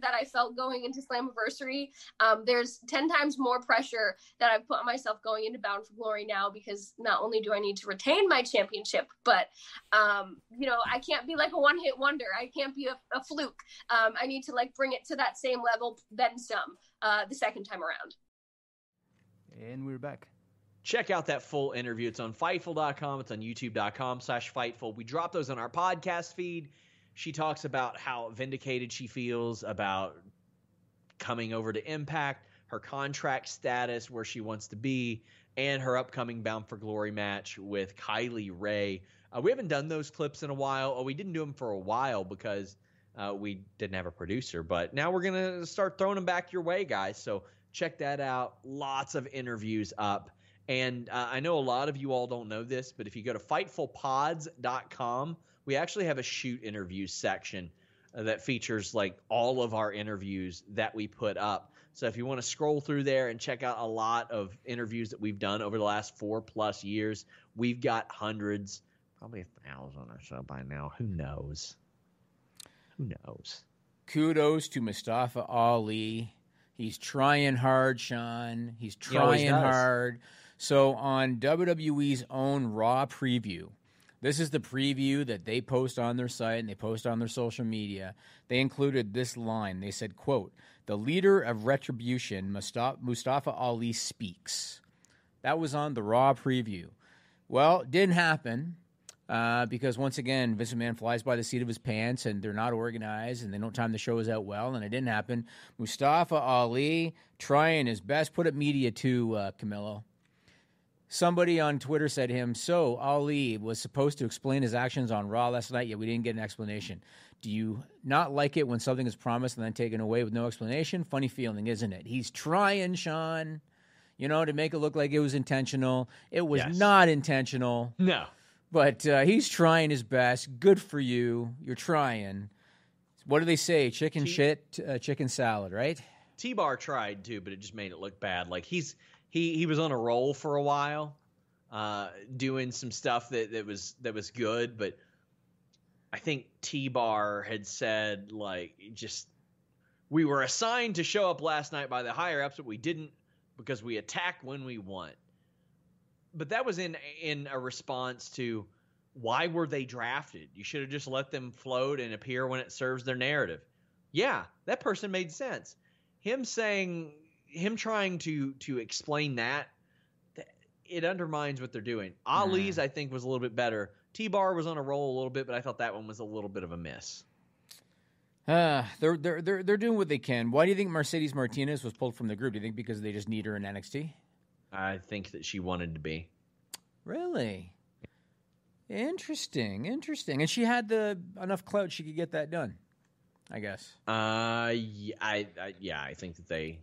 That I felt going into Slammiversary. Um, there's 10 times more pressure that I've put on myself going into Bound for Glory now because not only do I need to retain my championship, but, um, you know, I can't be like a one hit wonder. I can't be a, a fluke. Um, I need to like bring it to that same level, then some, uh, the second time around. And we're back. Check out that full interview. It's on Fightful.com. It's on YouTube.com slash Fightful. We drop those on our podcast feed. She talks about how vindicated she feels about coming over to Impact, her contract status, where she wants to be, and her upcoming Bound for Glory match with Kylie Rae. Uh, we haven't done those clips in a while. Oh, we didn't do them for a while because uh, we didn't have a producer, but now we're going to start throwing them back your way, guys. So check that out. Lots of interviews up. And uh, I know a lot of you all don't know this, but if you go to fightfulpods.com, we actually have a shoot interview section uh, that features like all of our interviews that we put up. So if you want to scroll through there and check out a lot of interviews that we've done over the last four plus years, we've got hundreds, probably a thousand or so by now. Who knows? Who knows? Kudos to Mustafa Ali. He's trying hard, Sean. He's trying does. hard. So on WWE's own Raw preview, this is the preview that they post on their site and they post on their social media. They included this line. They said, quote, the leader of retribution, Mustafa, Ali speaks. That was on the Raw preview. Well, it didn't happen uh, because once again, Vince McMahon flies by the seat of his pants, and they're not organized, and they don't time the shows out well, and it didn't happen. Mustafa Ali trying his best. Put up media too, uh, Camillo. Somebody on Twitter said to him, So Ali was supposed to explain his actions on Raw last night, yet we didn't get an explanation. Do you not like it when something is promised and then taken away with no explanation? Funny feeling, isn't it? He's trying, Sean, you know, to make it look like it was intentional. It was Yes. not intentional, No. but uh, he's trying his best. Good for you. You're trying. What do they say? Chicken T- shit, uh, chicken salad, right? T Bar tried too, but it just made it look bad. Like he's he he was on a roll for a while, uh, doing some stuff that, that was that was good, but I think T Bar had said like just we were assigned to show up last night by the higher ups, but we didn't because we attack when we want. But that was in in a response to why were they drafted? You should have just let them float and appear when it serves their narrative. Yeah, that person made sense. Him saying him trying to to explain that it undermines what they're doing. Ali's I think was a little bit better. T Bar was on a roll a little bit, but I thought that one was a little bit of a miss. Uh, they're they're they're they're doing what they can. Why do you think Mercedes Martinez was pulled from the group? Do you think because they just need her in NXT? I think that she wanted to be. Really? Interesting, interesting. And she had the enough clout she could get that done. I guess. Uh, yeah, I, I yeah, I think that they.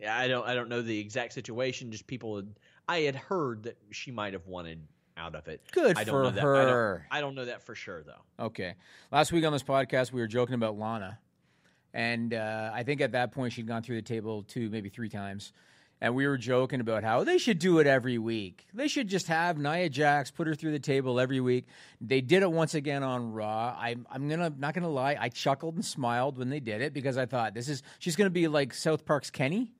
Yeah, I don't I don't know the exact situation. Just people had, I had heard that she might have wanted out of it. Good I don't for know that, I her. don't, I don't know that for sure though. Okay. Last week on this podcast, we were joking about Lana, and uh, I think at that point she'd gone through the table two, maybe three times, and we were joking about how they should do it every week. They should just have Nia Jax put her through the table every week. They did it once again on Raw. I'm I'm gonna not gonna lie, I chuckled and smiled when they did it because I thought this is she's gonna be like South Park's Kenny,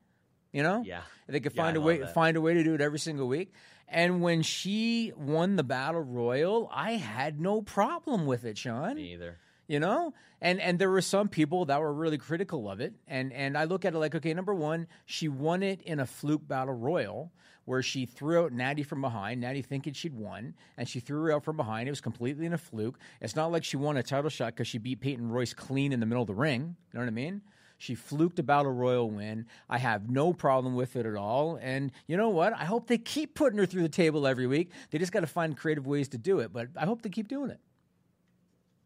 you know? Yeah. They could Yeah, find I a way that. find a way to do it every single week. And when she won the battle royal, I had no problem with it, Sean Me either. you know and and there were some people that were really critical of it and and i look at it like okay number one she won it in a fluke battle royal where she threw out natty from behind natty thinking she'd won and she threw her out from behind it was completely in a fluke it's not like she won a title shot because she beat peyton royce clean in the middle of the ring you know what i mean she fluked about a royal win. I have no problem with it at all. And you know what? I hope they keep putting her through the table every week. They just got to find creative ways to do it. But I hope they keep doing it.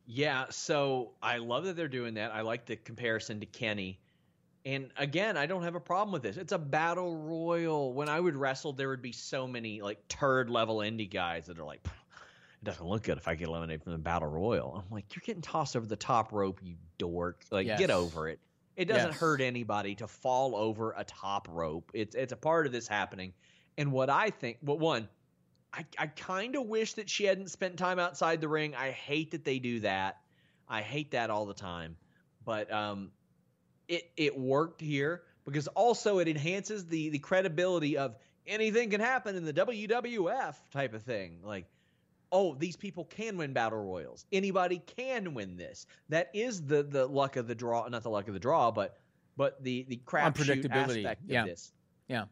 Yeah, so I love that they're doing that. I like the comparison to Kenny. And again, I don't have a problem with this. It's a battle royal. When I would wrestle, there would be so many like turd level indie guys that are like, it doesn't look good if I get eliminated from the battle royal. I'm like, you're getting tossed over the top rope, you dork. Like, Yes. get over it. It doesn't Yes. hurt anybody to fall over a top rope. It's it's a part of this happening. And what I think, well, one, I, I kind of wish that she hadn't spent time outside the ring. I hate that they do that. I hate that all the time. But um, it it worked here because also it enhances the the credibility of anything can happen in the WWF type of thing. Like, oh, these people can win battle royals. Anybody can win this. That is the the luck of the draw, not the luck of the draw, but but the the crapshoot Unpredictability. aspect of Yeah. this. Yeah.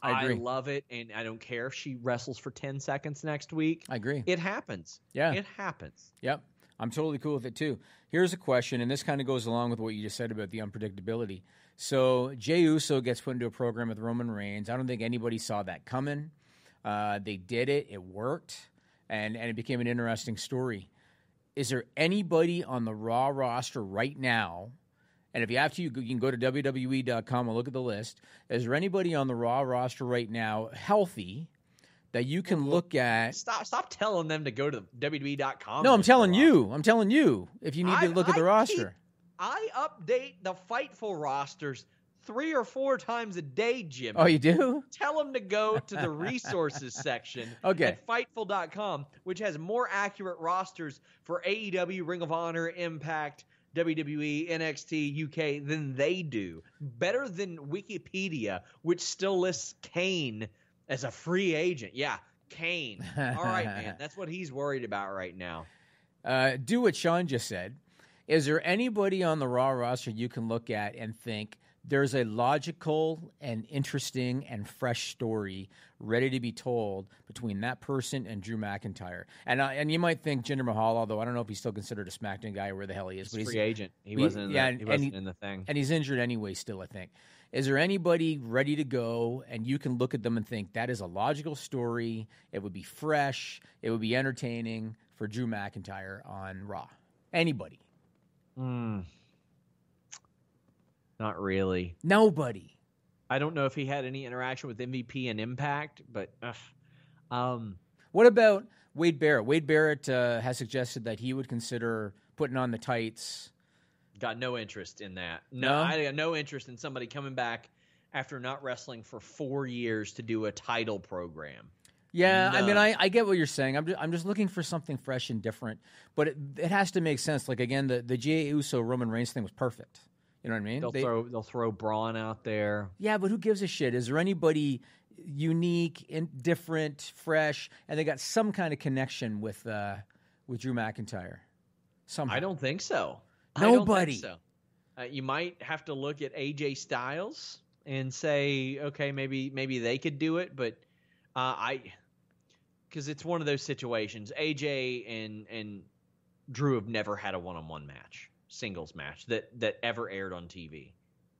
I agree. love it, and I don't care if she wrestles for ten seconds next week. I agree. It happens. Yeah. it happens. Yep. I'm totally cool with it too. Here's a question, and this kind of goes along with what you just said about the unpredictability. So Jey Uso gets put into a program with Roman Reigns. I don't think anybody saw that coming. Uh, they did it. It worked, and and it became an interesting story. Is there anybody on the Raw roster right now? And if you have to, you, can go to WWE.com and look at the list. Is there anybody on the Raw roster right now healthy that you can look at? Stop! Stop telling them to go to WWE.com. No, I'm and look for telling you. I'm telling you. If you need to I- look at the roster. keep- I update the Fightful rosters three or four times a day, Jim. Oh, you do? Tell them to go to the resources section Okay. at Fightful.com, which has more accurate rosters for AEW, Ring of Honor, Impact, WWE, NXT, UK than they do. Better than Wikipedia, which still lists Kane as a free agent. Yeah, Kane. All right, man. That's what he's worried about right now. Uh, do what Sean just said. Is there anybody on the Raw roster you can look at and think there's a logical and interesting and fresh story ready to be told between that person and Drew McIntyre? And uh, and you might think Jinder Mahal, although I don't know if he's still considered a SmackDown guy or where the hell he is, He's but he's free agent. He he- wasn't in the, yeah, he and- and wasn't he- in the thing. and he's injured anyway still i think Is there anybody ready to go and you can look at them and think that is a logical story? It would be fresh. It would be entertaining for Drew McIntyre on Raw. Anybody? Mm. Not really. Nobody. I don't know if he had any interaction with MVP and Impact, but ugh. um, What about Wade Barrett? Wade Barrett uh, has suggested that he would consider putting on the tights. got no interest in that. No, No? I got no interest in somebody coming back after not wrestling for four years to do a title program. Yeah, I mean, I, I get what you're saying. I'm just, I'm just looking for something fresh and different, but it, it has to make sense. Like again, the the Jey Uso Roman Reigns thing was perfect. You know what I mean? They'll They- throw they'll throw Braun out there. Yeah, but who gives a shit? Is there anybody unique and different, fresh, and they got some kind of connection with uh, with Drew McIntyre? Somehow. I don't think so. Don't think Nobody. so. Uh, you might have to look at AJ Styles and say, okay, maybe maybe they could do it, but uh, I because it's one of those situations. AJ and and Drew have never had a one on one match, singles match that that ever aired on TV,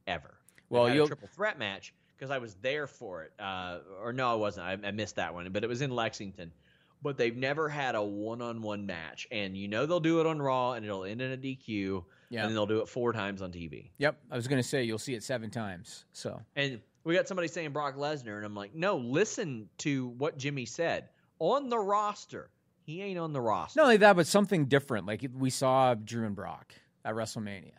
ever. Well, They've had a you'll- triple threat match because I was there for it. Uh, or no, I wasn't. I, I missed that one, but it was in Lexington. But they've never had a one-on-one match, and you know they'll do it on Raw, and it'll end in a DQ, Yeah. and they'll do it four times on TV. Yep, I was going to say you'll see it seven times. So And we got somebody saying Brock Lesnar, and I'm like, no, listen to what Jimmy said on the roster. He ain't on the roster. not only that, but something different. Like we saw Drew and Brock at WrestleMania.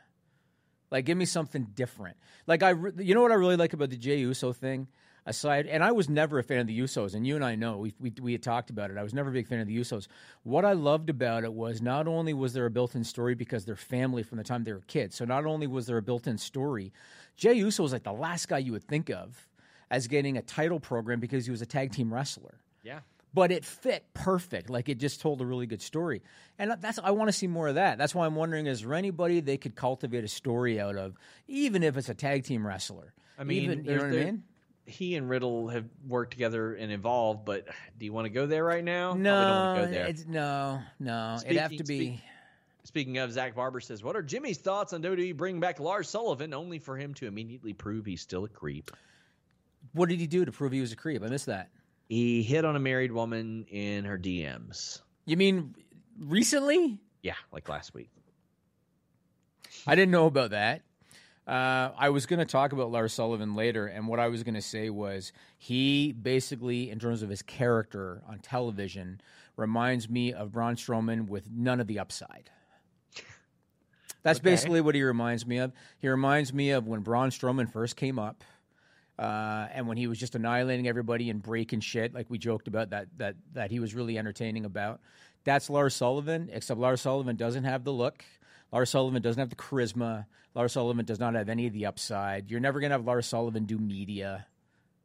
Like, give me something different. Like I, re- you know what I really like about the Jey Uso thing. Aside, and I was never a fan of the Usos, and you and I know we, we we had talked about it. I was never a big fan of the Usos. What I loved about it was not only was there a built-in story because they're family from the time they were kids. So not only was there a built-in story, Jey Uso was like the last guy you would think of as getting a title program because he was a tag team wrestler Yeah. But it fit perfect. Like it just told a really good story, and that's I want to see more of that. That's why I'm wondering: is there anybody they could cultivate a story out of, even if it's a tag team wrestler? I mean, even, you know what I mean? He and Riddle have worked together and evolved, but do you want to go there right now? No, don't want to go there. it's no, no. It'd have to Speaking- be. speak- Speaking of, Zach Barber says, "What are Jimmy's thoughts on WWE bringing back Lars Sullivan, only for him to immediately prove he's still a creep?" What did he do to prove he was a creep? I missed that. He hit on a married woman in her DMs. You mean recently? Yeah, like last week. I didn't know about that. Uh, I was going to talk about Lars Sullivan later, and what I was going to say was he basically, in terms of his character on television, reminds me of Braun Strowman with none of the upside. That's Okay. basically what he reminds me of. He reminds me of when Braun Strowman first came up, uh, and when he was just annihilating everybody and breaking shit, like we joked about that that that he was really entertaining about. That's Lars Sullivan, except Lars Sullivan doesn't have the look. Lars Sullivan doesn't have the charisma. Lars Sullivan does not have any of the upside. You're never gonna have Lars Sullivan do media.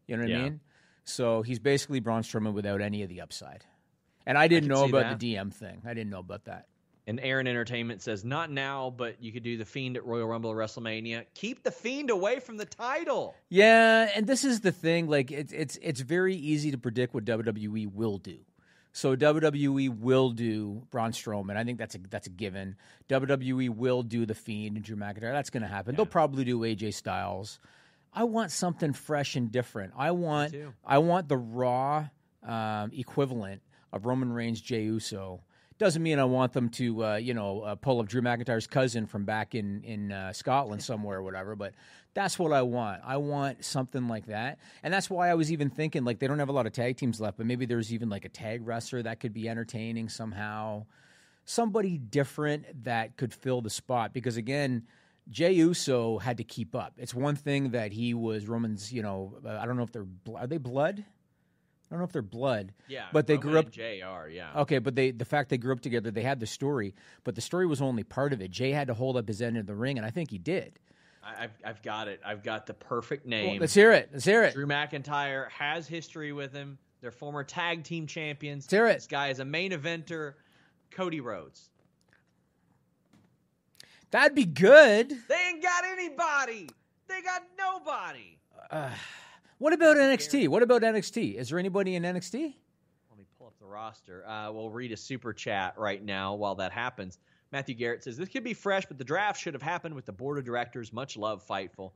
You know what I mean? So he's basically Braun Strowman without any of the upside. And I didn't can know about that. the DM thing. I didn't know about that. And Aaron Entertainment says, "Not now, but you could do the Fiend at Royal Rumble or WrestleMania. Keep the Fiend away from the title." Yeah, and this is the thing. Like it's it's it's very easy to predict what WWE will do. So WWE will do Braun Strowman. I think that's a that's a given. WWE will do the Fiend and Drew McIntyre. That's going to happen. They'll probably do AJ Styles. I want something fresh and different. I want. I want the Raw um, equivalent of Roman Reigns, Jey Uso. Doesn't mean I want them to, uh, you know, uh, pull up Drew McIntyre's cousin from back in in uh, Scotland somewhere or whatever. But that's what I want. I want something like that, and that's why I was even thinking like they don't have a lot of tag teams left, but maybe there's even like a tag wrestler that could be entertaining somehow. Somebody different that could fill the spot because again. Jey Uso had to keep up. It's one thing that he was Roman's. You know, uh, I don't know if they're are they blood. I don't know if they're blood. Yeah, but they Roman grew up. Jr. Yeah. Okay, but they the fact they grew up together, they had the story, but the story was only part of it. Jey had to hold up his end of the ring, and I think he did. I, I've I've got it. I've got the perfect name. Well, let's hear it. Let's hear it. Drew McIntyre has history with him. They're former tag team champions. Let's hear it. This guy is a main eventer. Cody Rhodes. That'd be good. They ain't got anybody. They got nobody. Uh, What about NXT? What about NXT? Is there anybody in NXT? Let me pull up the roster. Uh, we'll read a super chat right now while that happens. Matthew Garrett says this could be fresh, but the draft should have happened with the board of directors. Much love, Fightful.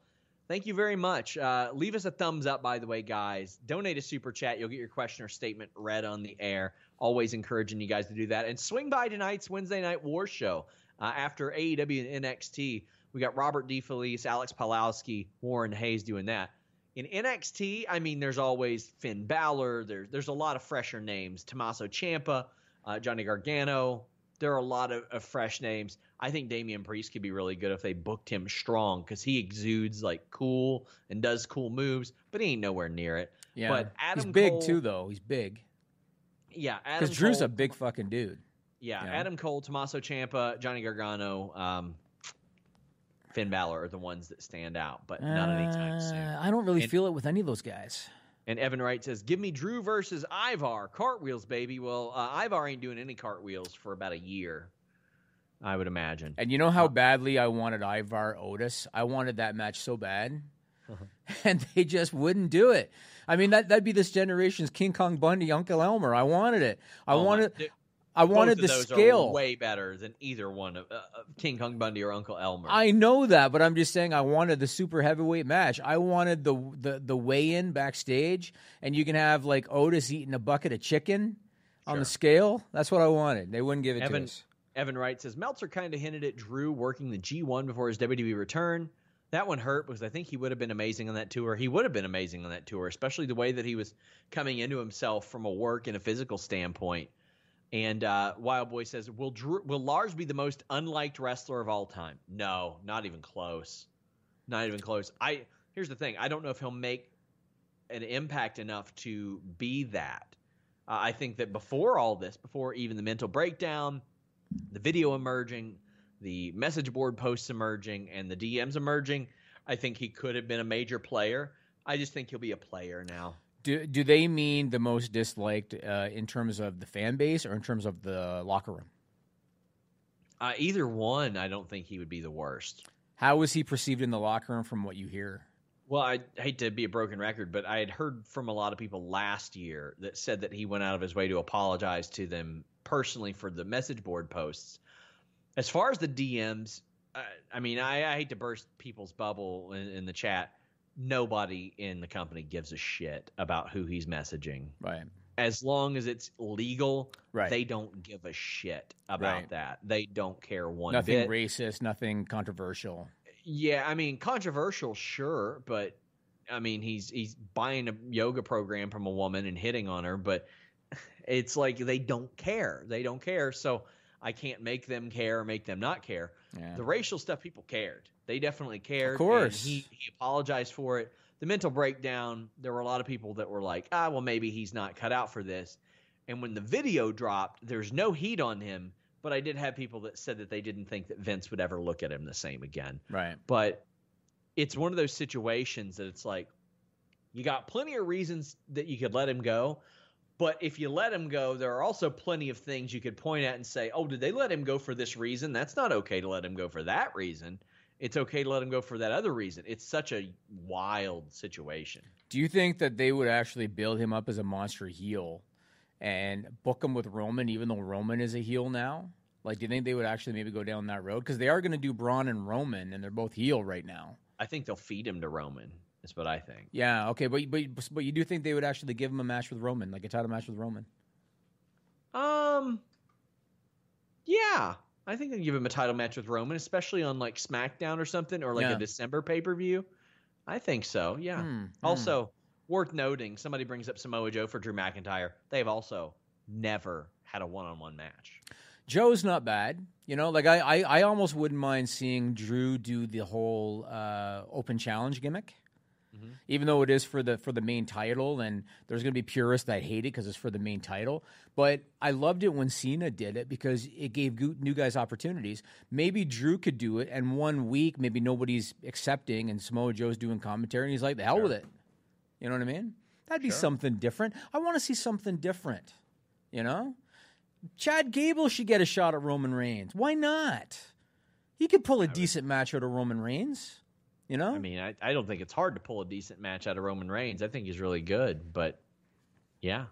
Thank you very much. Uh, leave us a thumbs up, by the way, guys. Donate a super chat. You'll get your question or statement read on the air. Always encouraging you guys to do that. And swing by tonight's Wednesday Night War show uh, after AEW and NXT. We got Robert DeFelice, Alex Palowski, Warren Hayes doing that. In NXT, I mean, there's always Finn Balor. There's there's a lot of fresher names. Tommaso Ciampa, uh, Johnny Gargano. There are a lot of, of fresh names. I think Damian Priest could be really good if they booked him strong because he exudes like cool and does cool moves, but he ain't nowhere near it. Yeah, but Adam he's big Cole- too, though. He's big Yeah, because Drew's Cole- a big fucking dude. Yeah, Yeah. Adam Cole, Tommaso Ciampa, Johnny Gargano, um, Finn Balor are the ones that stand out, but not anytime soon. Uh, I don't really And- feel it with any of those guys. And Evan Wright says, "Give me Drew versus Ivar cartwheels, baby." Well, uh, Ivar ain't doing any cartwheels for about a year, I would imagine. And you know how badly I wanted Ivar Otis? I wanted that match so bad. Uh-huh. And they just wouldn't do it. I mean, that, that'd be this generation's King Kong Bundy, Uncle Elmer. I wanted it. I Oh wanted. Dude, I wanted the scale. Way better than either one of uh, King Kong Bundy or Uncle Elmer. I know that, but I'm just saying I wanted the super heavyweight match. I wanted the the the weigh in backstage, and you can have like Otis eating a bucket of chicken on the scale. That's what I wanted. They wouldn't give it to Evan us. Evan Wright says Meltzer kind of hinted at Drew working the G1 before his WWE return. That one hurt because I think he would have been amazing on that tour. He would have been amazing on that tour, especially the way that he was coming into himself from a work and a physical standpoint. And uh, Wild Boy says, "Will Drew, will Lars be the most unliked wrestler of all time?" No, not even close. Not even close. I here's the thing. I don't know if he'll make an impact enough to be that. Uh, I think that before all this, before even the mental breakdown, the video emerging, the message board posts emerging, and the DMs emerging, I think he could have been a major player. I just think he'll be a player now. Do do they mean the most disliked uh, in terms of the fan base or in terms of the locker room? Uh, either one, I don't think he would be the worst. How was he perceived in the locker room from what you hear? Well, I hate to be a broken record, but I had heard from a lot of people last year that said that he went out of his way to apologize to them personally for the message board posts. As far as the DMs, I, I mean, I, I hate to burst people's bubble in, in the chat. Nobody in the company gives a shit about who he's messaging. Right. As long as it's legal, Right. they don't give a shit about Right. that. They don't care one nothing bit. racist, nothing controversial. Yeah, I mean, controversial, sure, but I mean, he's he's buying a yoga program from a woman and hitting on her, but it's like they don't care. They don't care. So I can't make them care or make them not care. Yeah. The racial stuff, people cared. They definitely cared. Of course. he he apologized for it. The mental breakdown, there were a lot of people that were like, ah, well, maybe he's not cut out for this. And when the video dropped, there's no heat on him. But I did have people that said that they didn't think that Vince would ever look at him the same again Right. but it's one of those situations that it's like you got plenty of reasons that you could let him go but if you let him go there are also plenty of things you could point at and say oh did they let him go for this reason that's not okay to let him go for that reason it's okay to let him go for that other reason it's such a wild situation Do you think that they would actually build him up as a monster heel and book him with Roman, even though Roman is a heel now? Like, do you think they would actually maybe go down that road? Because they are going to do Braun and Roman, and they're both heel right now. i think they'll feed him to roman is what i think Yeah, okay, but but but you do think they would actually give him a match with Roman, like a title match with Roman? Um, yeah, I think they give him a title match with Roman, especially on like SmackDown or something, or like Yeah. a December pay per view. I think so. Yeah. Hmm, Also, worth noting, somebody brings up Samoa Joe for Drew McIntyre. They've also never had a one on one match. Joe's not bad. You know, like I, I, I almost wouldn't mind seeing Drew do the whole uh, open challenge gimmick. Mm-hmm. Even though it is for the for the main title, and there's going to be purists that hate it because it's for the main title. But I loved it when Cena did it because it gave new guys opportunities. Maybe Drew could do it, and one week maybe nobody's accepting, and Samoa Joe's doing commentary, and he's like, "The hell with it." You know what I mean? That'd be something different. I want to see something different. You know, Chad Gable should get a shot at Roman Reigns. Why not? He could pull a decent match out of Roman Reigns. You know, I mean, I, I don't think it's hard to pull a decent match out of Roman Reigns. I think he's really good, but yeah.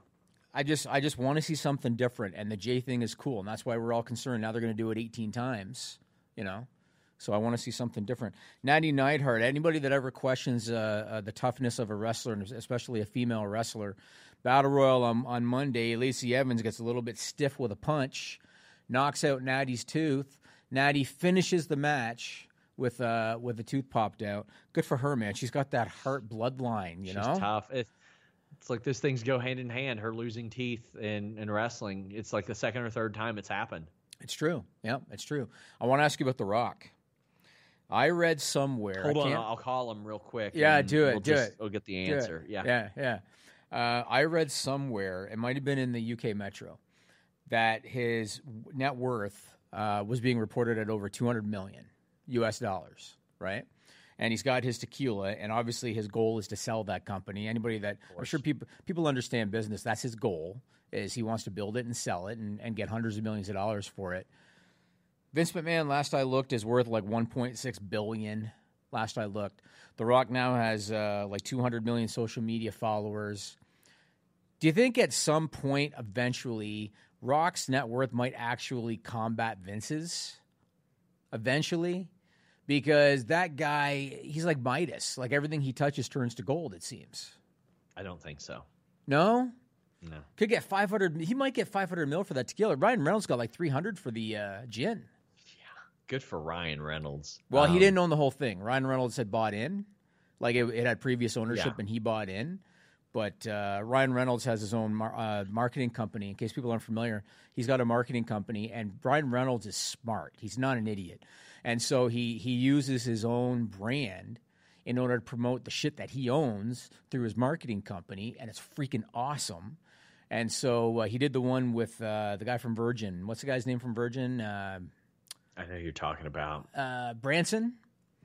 I just I just want to see something different, and the Jey thing is cool, and that's why we're all concerned. Now they're going to do it 18 times, you know. So I want to see something different. Natty Neidhart, anybody that ever questions uh, uh, the toughness of a wrestler, and especially a female wrestler, Battle Royal on, on Monday, Lacey Evans gets a little bit stiff with a punch, knocks out Natty's tooth. Natty finishes the match with uh, with the tooth popped out. Good for her, man. She's got that Hart bloodline, you She's know. tough. It's, it's like those things go hand in hand. Her losing teeth in, in wrestling. It's like the second or third time it's happened. It's true. Yeah, it's true. I want to ask you about The Rock. I read somewhere. Hold I on, I'll call him real quick. Yeah, and do it. We'll do just- it. We'll get the answer. Yeah. yeah, yeah. Uh, I read somewhere. It might have been in the UK Metro that his net worth uh, was being reported at over 200 million U.S. dollars. Right. And he's got his tequila, and obviously his goal is to sell that company. Anybody that I'm sure people people understand business. That's his goal. Is he wants to build it and sell it and, and get hundreds of millions of dollars for it. Vince McMahon, last I looked, is worth like 1.6 billion. Last I looked, The Rock now has uh, like 200 million social media followers. Do you think at some point, eventually, Rock's net worth might actually combat Vince's? Eventually, because that guy, he's like Midas. Like everything he touches turns to gold. It seems. I don't think so. No, No. could get 500. He might get 500 mil for that tequila. Ryan Reynolds got like 300 for the uh, gin. Yeah. Good for Ryan Reynolds. Well, he Um, didn't own the whole thing. Ryan Reynolds had bought in, like it, it had previous ownership, Yeah. and he bought in. But uh, Ryan Reynolds has his own mar- uh, marketing company. In case people aren't familiar, he's got a marketing company, and Ryan Reynolds is smart. He's not an idiot, and so he he uses his own brand in order to promote the shit that he owns through his marketing company, and it's freaking awesome. And so uh, he did the one with uh, the guy from Virgin. What's the guy's name from Virgin? Uh, I know who you're talking about. uh, Branson.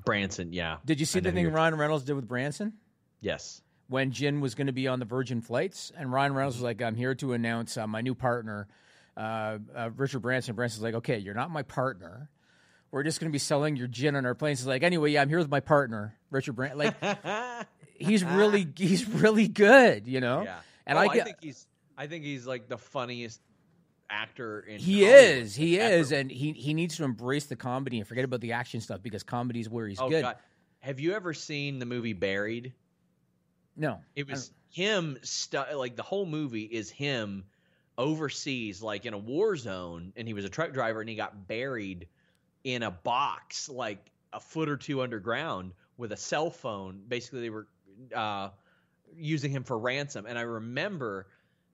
Branson, yeah. Did you see the thing Ryan Reynolds did with Branson Yes. when gin was going to be on the Virgin flights? And Ryan Reynolds was like, "I'm here to announce uh, my new partner, uh, uh, Richard Branson." Branson's like, "Okay, you're not my partner. We're just going to be selling your gin on our planes." He's like, "Anyway, yeah, I'm here with my partner, Richard Branson." Like, he's really he's really good, you know. Yeah. And Oh, I I think he's I think he's like the funniest actor in he Hollywood is, he ever. is, and he he needs to embrace the comedy and forget about the action stuff because comedy is where he's oh good. god. Have you ever seen the movie Buried? No, It was him stu- like the whole movie is him overseas like in a war zone and he was a truck driver and he got buried in a box like a foot or two underground with a cell phone. Basically they were uh, using him for ransom. And i remember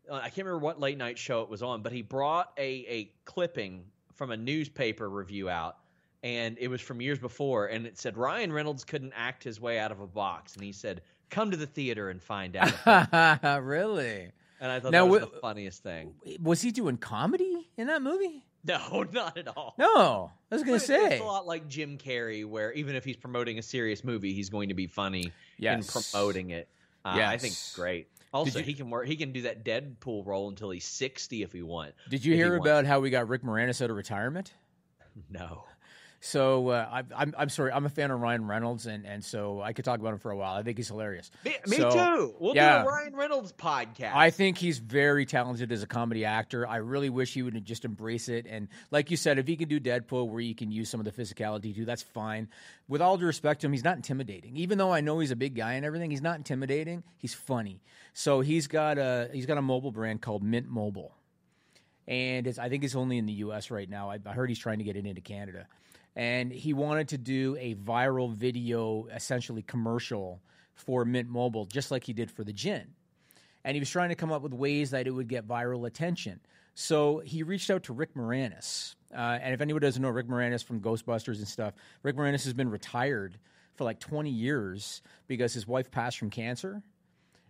uh, i can't remember what late night show it was on but he brought a, a clipping from a newspaper review out and it was from years before and it said ryan reynolds couldn't act his way out of a box. And he said come to the theater and find out. Really? and i thought Now, that was wh- the funniest thing. Was he doing comedy in that movie? no not at all No, I was gonna But say. it's a lot like Jim Carrey, where even if he's promoting a serious movie, he's going to be funny Yes. in promoting it. Uh, I think it's great. Also, you- he can work. He can do that Deadpool role until he's sixty if he want. Did you if he hear wants. about how we got Rick Moranis out of retirement? No. So uh, I, I'm I'm sorry, I'm a fan of Ryan Reynolds, and, and so I could talk about him for a while. I think he's hilarious. Me, me So, too. We'll yeah. do a Ryan Reynolds podcast. I think he's very talented as a comedy actor. I really wish he would just embrace it. And like you said, if he can do Deadpool where you can use some of the physicality too, that's fine. With all due respect to him, he's not intimidating. Even though I know he's a big guy and everything, he's not intimidating. He's funny. So he's got a he's got a mobile brand called Mint Mobile, and it's, I think it's only in the U.S. right now. I, I heard he's trying to get it into Canada, and he wanted to do a viral video, essentially commercial for Mint Mobile, just like he did for the gin and he was trying to come up with ways that it would get viral attention. So he reached out to Rick Moranis. Uh, and if anyone doesn't know Rick Moranis from Ghostbusters and stuff, Rick Moranis has been retired for like 20 years because his wife passed from cancer.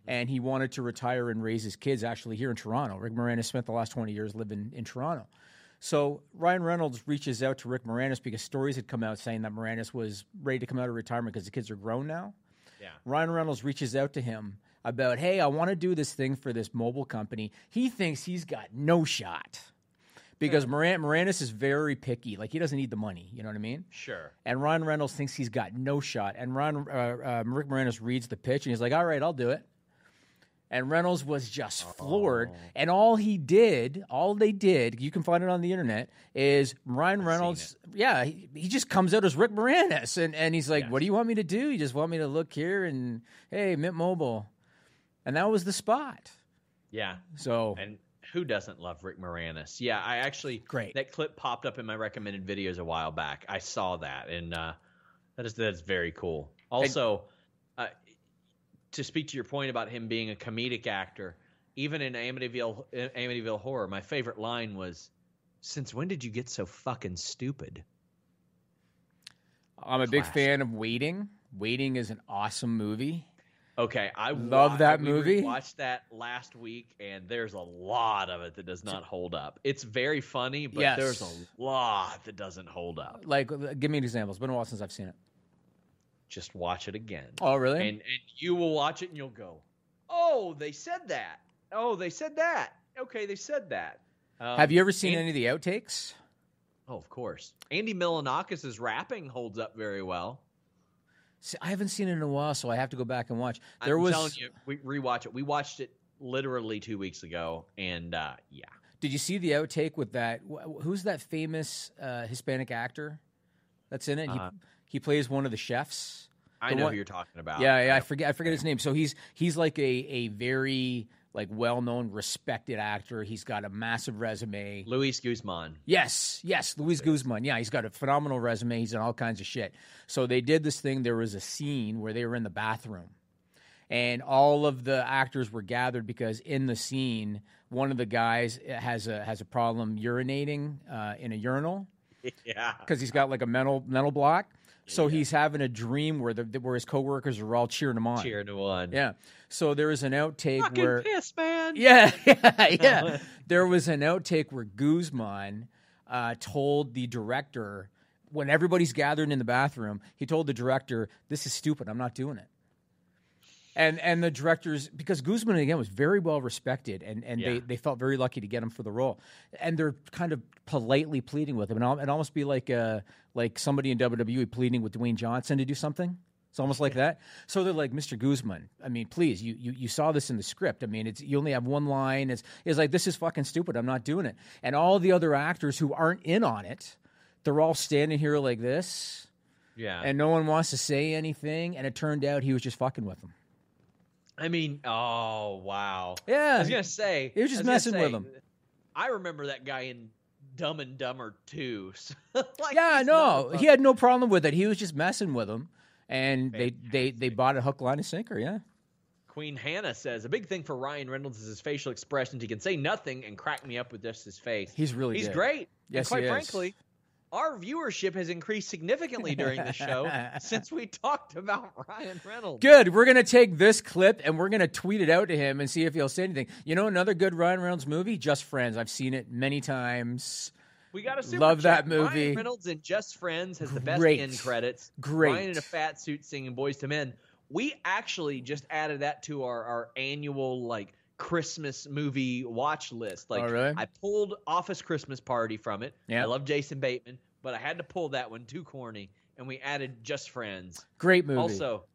And he wanted to retire and raise his kids actually here in Toronto. Rick Moranis spent the last 20 years living in Toronto. So Ryan Reynolds reaches out to Rick Moranis because stories had come out saying that Moranis was ready to come out of retirement because the kids are grown now. Yeah. Ryan Reynolds reaches out to him about, hey, I want to do this thing for this mobile company. He thinks he's got no shot because Moran- Moranis is very picky. Like he doesn't need the money. You know what I mean? Sure. And Ryan Reynolds thinks he's got no shot. And Ryan uh, uh, Rick Moranis reads the pitch and he's like, all right, I'll do it. And Reynolds was just floored. Oh. And all he did, all they did, you can find it on the internet, is Ryan Reynolds, yeah, he, he just comes out as Rick Moranis. And, and he's like, What do you want me to do? You just want me to look here and, hey, Mint Mobile. And that was the spot. Yeah. So, And who doesn't love Rick Moranis? Yeah, I actually Great. That clip popped up in my recommended videos a while back. I saw that, and uh, that is that's very cool. Also, uh, to speak to your point about him being a comedic actor, even in Amityville uh, Amityville Horror, my favorite line was, "Since when did you get so fucking stupid?" I'm a big fan of Waiting. Waiting is an awesome movie. Okay, I Love wa- that we movie. Watched that last week, and there's a lot of it that does not hold up. It's very funny, but Yes. there's a lot that doesn't hold up. Like, give me an example. It's been a while since I've seen it. Just watch it again. Oh, really? And and you will watch it, and you'll go, "Oh, they said that. Oh, they said that. Okay, they said that." Um, Have you ever seen and- any of the outtakes? Oh, of course. Andy Milonakis' rapping holds up very well. See, I haven't seen it in a while, so I have to go back and watch. I'm There was. telling you, we rewatch it. We watched it literally two weeks ago, and uh, yeah, Did you see the outtake with that? Who's that famous uh, Hispanic actor that's in it? Uh, he, plays one of the chefs. I The know one- who you're talking about. Yeah, yeah. I forget. I forget his name. So he's he's like a a very like well known, respected actor. He's got a massive resume. Luis Guzman. Yes, yes, Luis Guzman. Yeah, he's got a phenomenal resume. He's done all kinds of shit. So they did this thing. There was a scene where they were in the bathroom, and all of the actors were gathered because in the scene, one of the guys has a has a problem urinating uh, in a urinal yeah. because he's got like a mental mental block. So he's having a dream where the where his coworkers are all cheering him on. Cheering to one. Yeah. So there was an outtake Fucking where piss, man. yeah, yeah, yeah. there was an outtake where Guzman uh, told the director when everybody's gathered in the bathroom, he told the director, "This is stupid. I'm not doing it." And and the directors because Guzman again was very well respected and, and they, Yeah. they felt very lucky to get him for the role. And they're kind of politely pleading with him. And al- it almost be like uh like somebody in WWE pleading with Dwayne Johnson to do something. It's almost like that. So they're like, Mr. Guzman, I mean, please, you, you you saw this in the script. I mean, it's you only have one line. It's it's like this is fucking stupid. I'm not doing it. And all the other actors who aren't in on it, they're all standing here like this, Yeah. and no one wants to say anything. And it turned out he was just fucking with them. I mean, oh wow. Yeah. I was gonna say He was just messing with them. I remember that guy in Dumb and Dumber too. like, yeah, no, he had no problem with it. He was just messing with them, and they they they bought a hook, line, and sinker. Yeah. Queen Hannah says a big thing for Ryan Reynolds is his facial expressions. He can say nothing and crack me up with just his face. He's really he's good. great. Yes, and quite he is. frankly, our viewership has increased significantly during the show since we talked about Ryan Reynolds. Good. We're gonna take this clip and we're gonna tweet it out to him and see if he'll say anything. You know, another good Ryan Reynolds movie, Just Friends. I've seen it many times. We got a super Love that movie. Ryan Reynolds in Just Friends has the best end credits. Great. Ryan in a fat suit singing "Boyz II Men." We actually just added that to our our annual like Christmas movie watch list. Like Oh, really? I pulled Office Christmas Party from it. Yeah. I love Jason Bateman, but I had to pull that one too corny, and we added Just Friends. Great movie. Also,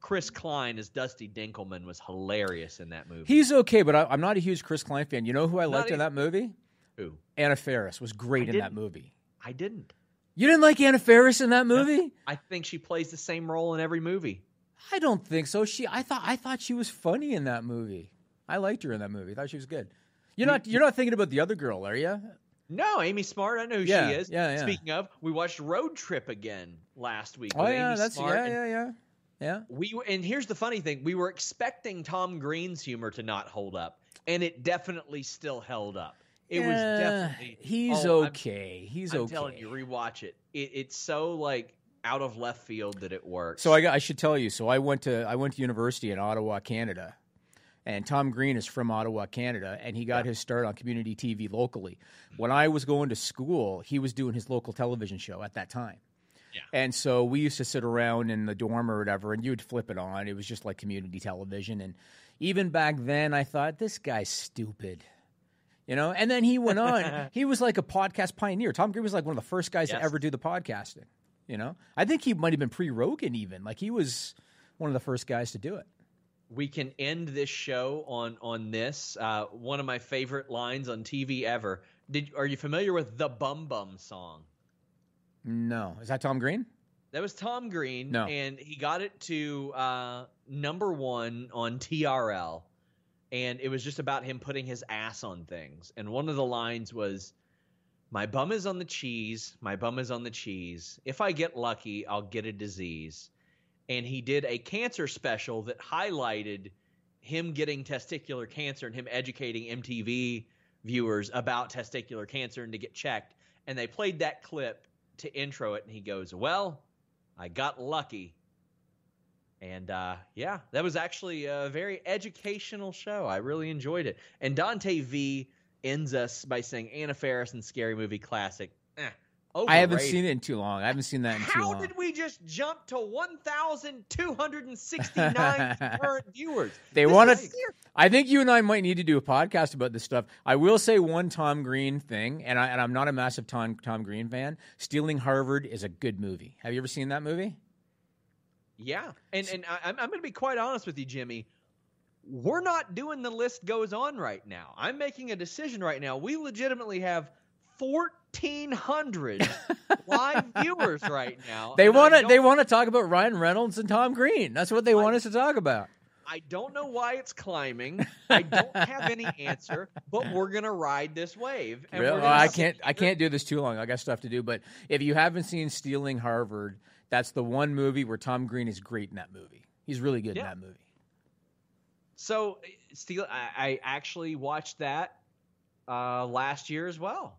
Chris Klein as Dusty Dinkelman was hilarious in that movie. He's okay, but I, I'm not a huge Chris Klein fan. You know who I liked in that movie? Who? Anna Faris was great I in that movie. I didn't. You didn't like Anna Faris in that movie? I think she plays the same role in every movie. I don't think so. She, I thought, I thought she was funny in that movie. I liked her in that movie. I thought she was good. You're not, you're not thinking about the other girl, are you? No, Amy Smart. I know who Yeah, she is. yeah, yeah. Speaking of, we watched Road Trip again last week. Oh yeah, Amy that's Smart yeah, and yeah, yeah, yeah. We and here's the funny thing: we were expecting Tom Green's humor to not hold up, and it definitely still held up. It was definitely he's oh, I'm- okay. He's I'm okay. telling you, rewatch it. it. It's so like out of left field that it works. So I, I should tell you. So I went to I went to university in Ottawa, Canada, and Tom Green is from Ottawa, Canada, and he got his start on community TV locally. When I was going to school, he was doing his local television show at that time. Yeah. And so we used to sit around in the dorm or whatever, and you would flip it on. It was just like community television. And even back then, I thought this guy's stupid. You know, and then he went on. he was like a podcast pioneer. Tom Green was like one of the first guys to ever do the podcasting. You know, I think he might have been pre Rogan even. Like he was one of the first guys to do it. We can end this show on on this. Uh, one of my favorite lines on TV ever. Did are you familiar with the Bum Bum song? No, is that Tom Green? That was Tom Green, No. and he got it to uh, number one on TRL, and it was just about him putting his ass on things. And one of the lines was, "My bum is on the cheese, my bum is on the cheese. If I get lucky, I'll get a disease." And he did a cancer special that highlighted him getting testicular cancer and him educating MTV viewers about testicular cancer and to get checked. And they played that clip to intro it, and he goes, "Well." I got lucky. And uh, yeah, that was actually a very educational show. I really enjoyed it. And Dante V ends us by saying Anna Faris and Scary Movie Classic. Eh, I haven't seen it in too long. I haven't seen that in too long. How did we just jump to 1,269 current viewers? They want to. I think you and I might need to do a podcast about this stuff. I will say one Tom Green thing, and, I, and I'm not a massive Tom Tom Green fan. Stealing Harvard is a good movie. Have you ever seen that movie? Yeah, and and I, I'm I'm going to be quite honest with you, Jimmy. We're not doing the list goes on right now. I'm making a decision right now. We legitimately have 1,400 live viewers right now. They want to. They want to talk about Ryan Reynolds and Tom Green. That's what they want us to talk about. I don't know why it's climbing. I don't have any answer, but we're gonna ride this wave. Really? Oh, I can't. I can't do this too long. I got stuff to do. But if you haven't seen Stealing Harvard, that's the one movie where Tom Green is great in that movie. He's really good Yeah. in that movie. So, Steel, I, I actually watched that uh, last year as well.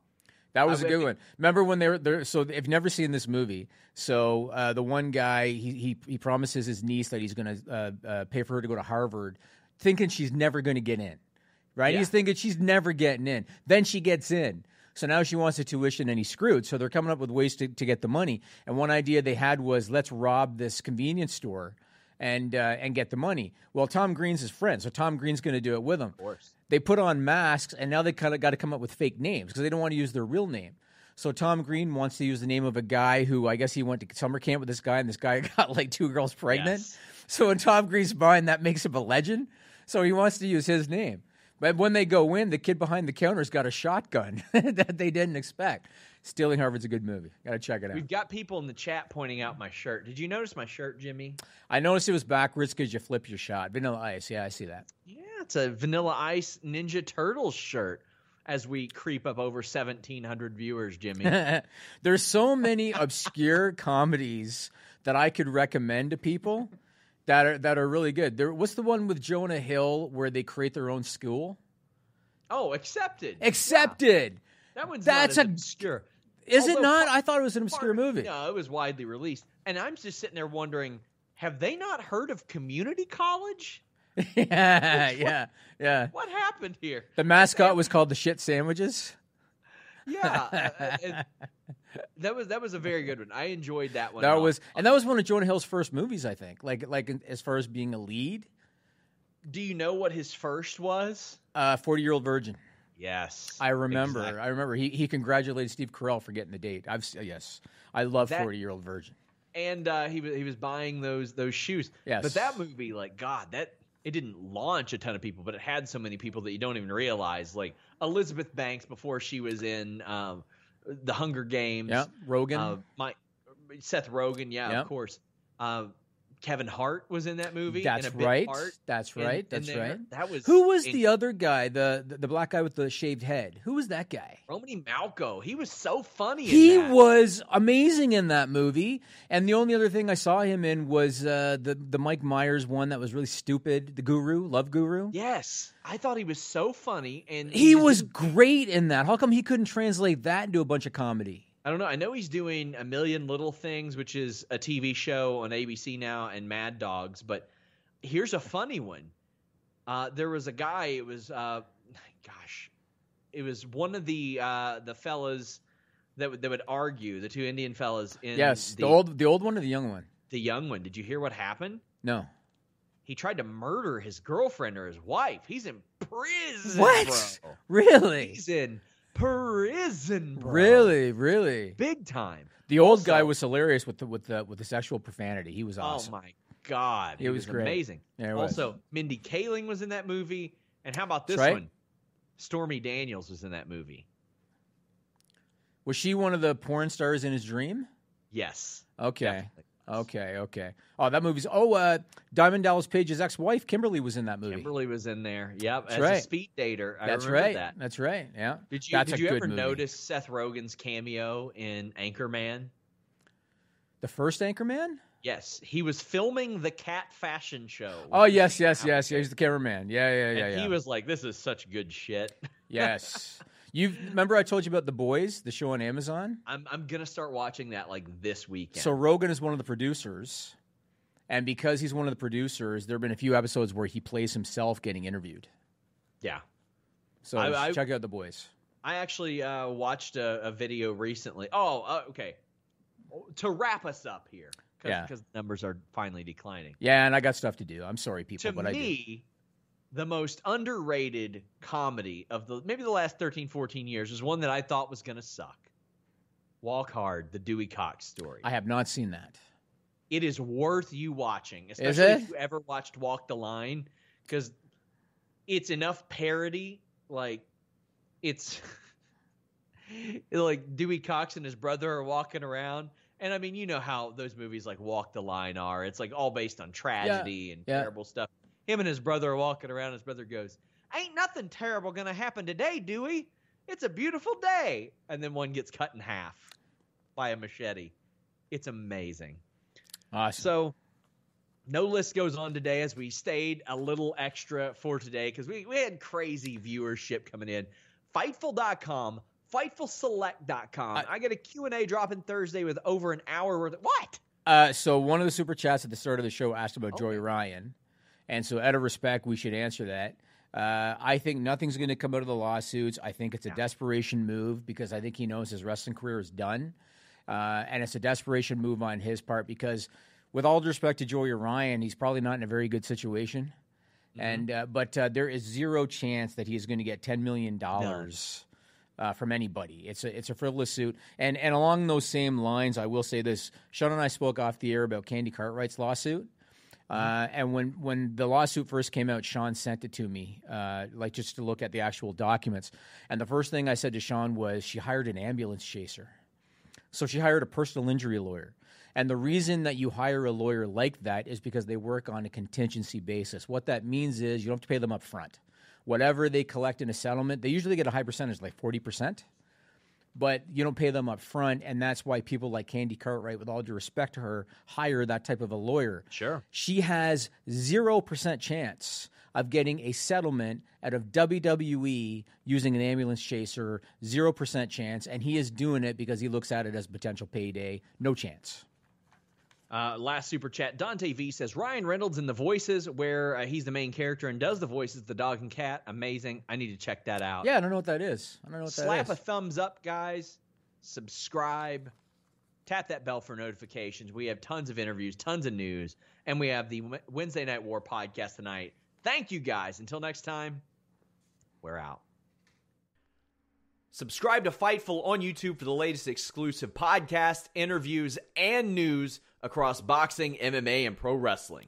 That was a good one. Remember when they were there? So if you've never seen this movie, so uh, the one guy he, he he promises his niece that he's going to uh, uh, pay for her to go to Harvard, thinking she's never going to get in. Right? Yeah. He's thinking she's never getting in. Then she gets in. So now she wants the tuition and he's screwed. So they're coming up with ways to, to get the money. And one idea they had was let's rob this convenience store and uh, and get the money. Well, Tom Green's his friend, so Tom Green's going to do it with him. Of course. They put on masks, and now they kind of got to come up with fake names because they don't want to use their real name. So Tom Green wants to use the name of a guy who I guess he went to summer camp with this guy, and this guy got like two girls pregnant. Yes. So in Tom Green's mind, that makes him a legend. So he wants to use his name. But when they go in, the kid behind the counter's got a shotgun that they didn't expect. Stealing Harvard's a good movie. Got to check it out. We've got people in the chat pointing out my shirt. Did you notice my shirt, Jimmy? I noticed it was backwards because you flip your shot. Vanilla Ice. Yeah, I see that. Yeah, it's a Vanilla Ice Ninja Turtles shirt. As we creep up over 1,700 viewers, Jimmy. There's so many obscure comedies that I could recommend to people that are that are really good. There, what's the one with Jonah Hill where they create their own school? oh, accepted. Accepted. That one's That's a- obscure. Is it not? part- I thought it was an obscure part- movie. No, it was widely released. And I'm just sitting there wondering, have they not heard of community college? Yeah, yeah, yeah. What happened here? The mascot was called the shit sandwiches. Yeah, uh, uh, that was that was a very good one. I enjoyed that one. That was, and that was one of Jonah Hill's first movies, I think. Like, like as far as being a lead, Do you know what his first was? uh, Forty Year Old Virgin. Yes, I remember. exactly. I remember. He he congratulated Steve Carell for getting the date. I've yes, I love That- Forty Year Old Virgin. and uh, he was he was buying those those shoes. Yes. But that movie, like God, that it didn't launch a ton of people, but it had so many people that you don't even realize. Like Elizabeth Banks before she was in um, the Hunger Games. Yeah, Rogen. Uh, my Seth Rogen, yeah, Yep. of course. Uh, Kevin Hart was in that movie. That's right. That's right. in That's right. That was Who was in- the other guy? The, the the black guy with the shaved head. Who was that guy? Romany Malco. He was so funny. in He was amazing in that movie. And the only other thing I saw him in was uh, the the Mike Myers one that was really stupid. The Guru, Love Guru. Yes, I thought he was so funny, and He just was great in that. How come he couldn't translate that into a bunch of comedy? I don't know. I know he's doing a million little things, which is a TV show on ABC now, and Mad Dogs. But here's a funny one. Uh, there was a guy. It was, uh, gosh, it was one of the uh, the fellas that would that would argue the two Indian fellas in yes, the, the old the old one or the young one? the young one. Did you hear what happened? No. He tried to murder his girlfriend or his wife. He's in prison. What? Bro. Really? He's in prison. Bro. Really, really. Big time. The old guy was hilarious with the with the with the sexual profanity. He was oh awesome. Oh my God, It he was great. amazing. Yeah, it was. also, Mindy Kaling was in that movie, and how about this right. one? Stormy Daniels was in that movie. Was she one of the porn stars in his dream? Yes. Okay. Definitely. Okay, okay. Oh, that movie's. Oh, uh, Diamond Dallas Page's ex-wife Kimberly was in that movie. Kimberly was in there. Yep, That's as right. a speed dater. I That's remember right. that. That's right. Yeah. Did you That's did you ever movie. notice Seth Rogen's cameo in Anchorman? the first Anchorman? Yes, he was filming the cat fashion show. Oh with yes, yes, yes. He's the cameraman. Yeah, yeah, yeah, and yeah. he was like, "This is such good shit." yes. You remember I told you about the boys, the show on Amazon? I'm I'm gonna start watching that like this weekend. So Rogen is one of the producers, and because he's one of the producers, there have been a few episodes where he plays himself getting interviewed. yeah, So I- I- check out the boys. I actually uh, watched a, a video recently. Oh, uh, okay. To wrap us up here, cause, Yeah. because numbers are finally declining. Yeah, and I got stuff to do. I'm sorry, people, to but I do. The most underrated comedy of the maybe the last 13, 14 years is one that I thought was going to suck. Walk Hard, the Dewey Cox story. I have not seen that. it is worth you watching, especially if you ever watched Walk the Line, because it's enough parody. Like it's like Dewey Cox and his brother are walking around. And I mean, you know how those movies like Walk the Line are. It's like all based on tragedy and yeah. terrible stuff. Him and his brother are walking around. His brother goes, Ain't nothing terrible going to happen today, Dewey. It's a beautiful day. And then one gets cut in half by a machete. It's amazing. Awesome. So, no list goes on today as we stayed a little extra for today because we, we had crazy viewership coming in. Fightful.com, FightfulSelect.com. I, got a Q&A dropping Thursday with over an hour worth of... What? Uh, so one of the super chats at the start of the show asked about Oh. Joey Ryan, and so out of respect, we should answer that. Uh, I think nothing's going to come out of the lawsuits. I think it's a desperation move because I think he knows his wrestling career is done, uh, and it's a desperation move on his part because, with all due respect to Joey Ryan, he's probably not in a very good situation. And uh, but uh, there is zero chance that he is going to get ten million dollars uh, from anybody. It's a it's a frivolous suit. And and along those same lines, I will say this: Sean and I spoke off the air about Candy Cartwright's lawsuit. Uh, and when, when the lawsuit first came out, Sean sent it to me, uh, like just to look at the actual documents. And the first thing I said to Sean was, she hired an ambulance chaser. So she hired a personal injury lawyer. And the reason that you hire a lawyer like that is because they work on a contingency basis. What that means is you don't have to pay them up front. Whatever they collect in a settlement, they usually get a high percentage, like 40%, but you don't pay them up front. And that's why people like Candy Cartwright, with all due respect to her, hire that type of a lawyer. Sure. She has 0% chance of getting a settlement out of WWE using an ambulance chaser, 0% chance. And he is doing it because he looks at it as potential payday. No chance. Uh, last super chat. Dante V says Ryan Reynolds in the voices, where uh, he's the main character and does the voices, the dog and cat. Amazing. I need to check that out. Yeah, I don't know what that is. I don't know what that is. Slap a thumbs up, guys. Subscribe. Tap that bell for notifications. We have tons of interviews, tons of news, and we have the Wednesday Night War podcast tonight. Thank you, guys. Until next time, we're out. Subscribe to Fightful on YouTube for the latest exclusive podcasts, interviews, and news across boxing, MMA, and pro wrestling.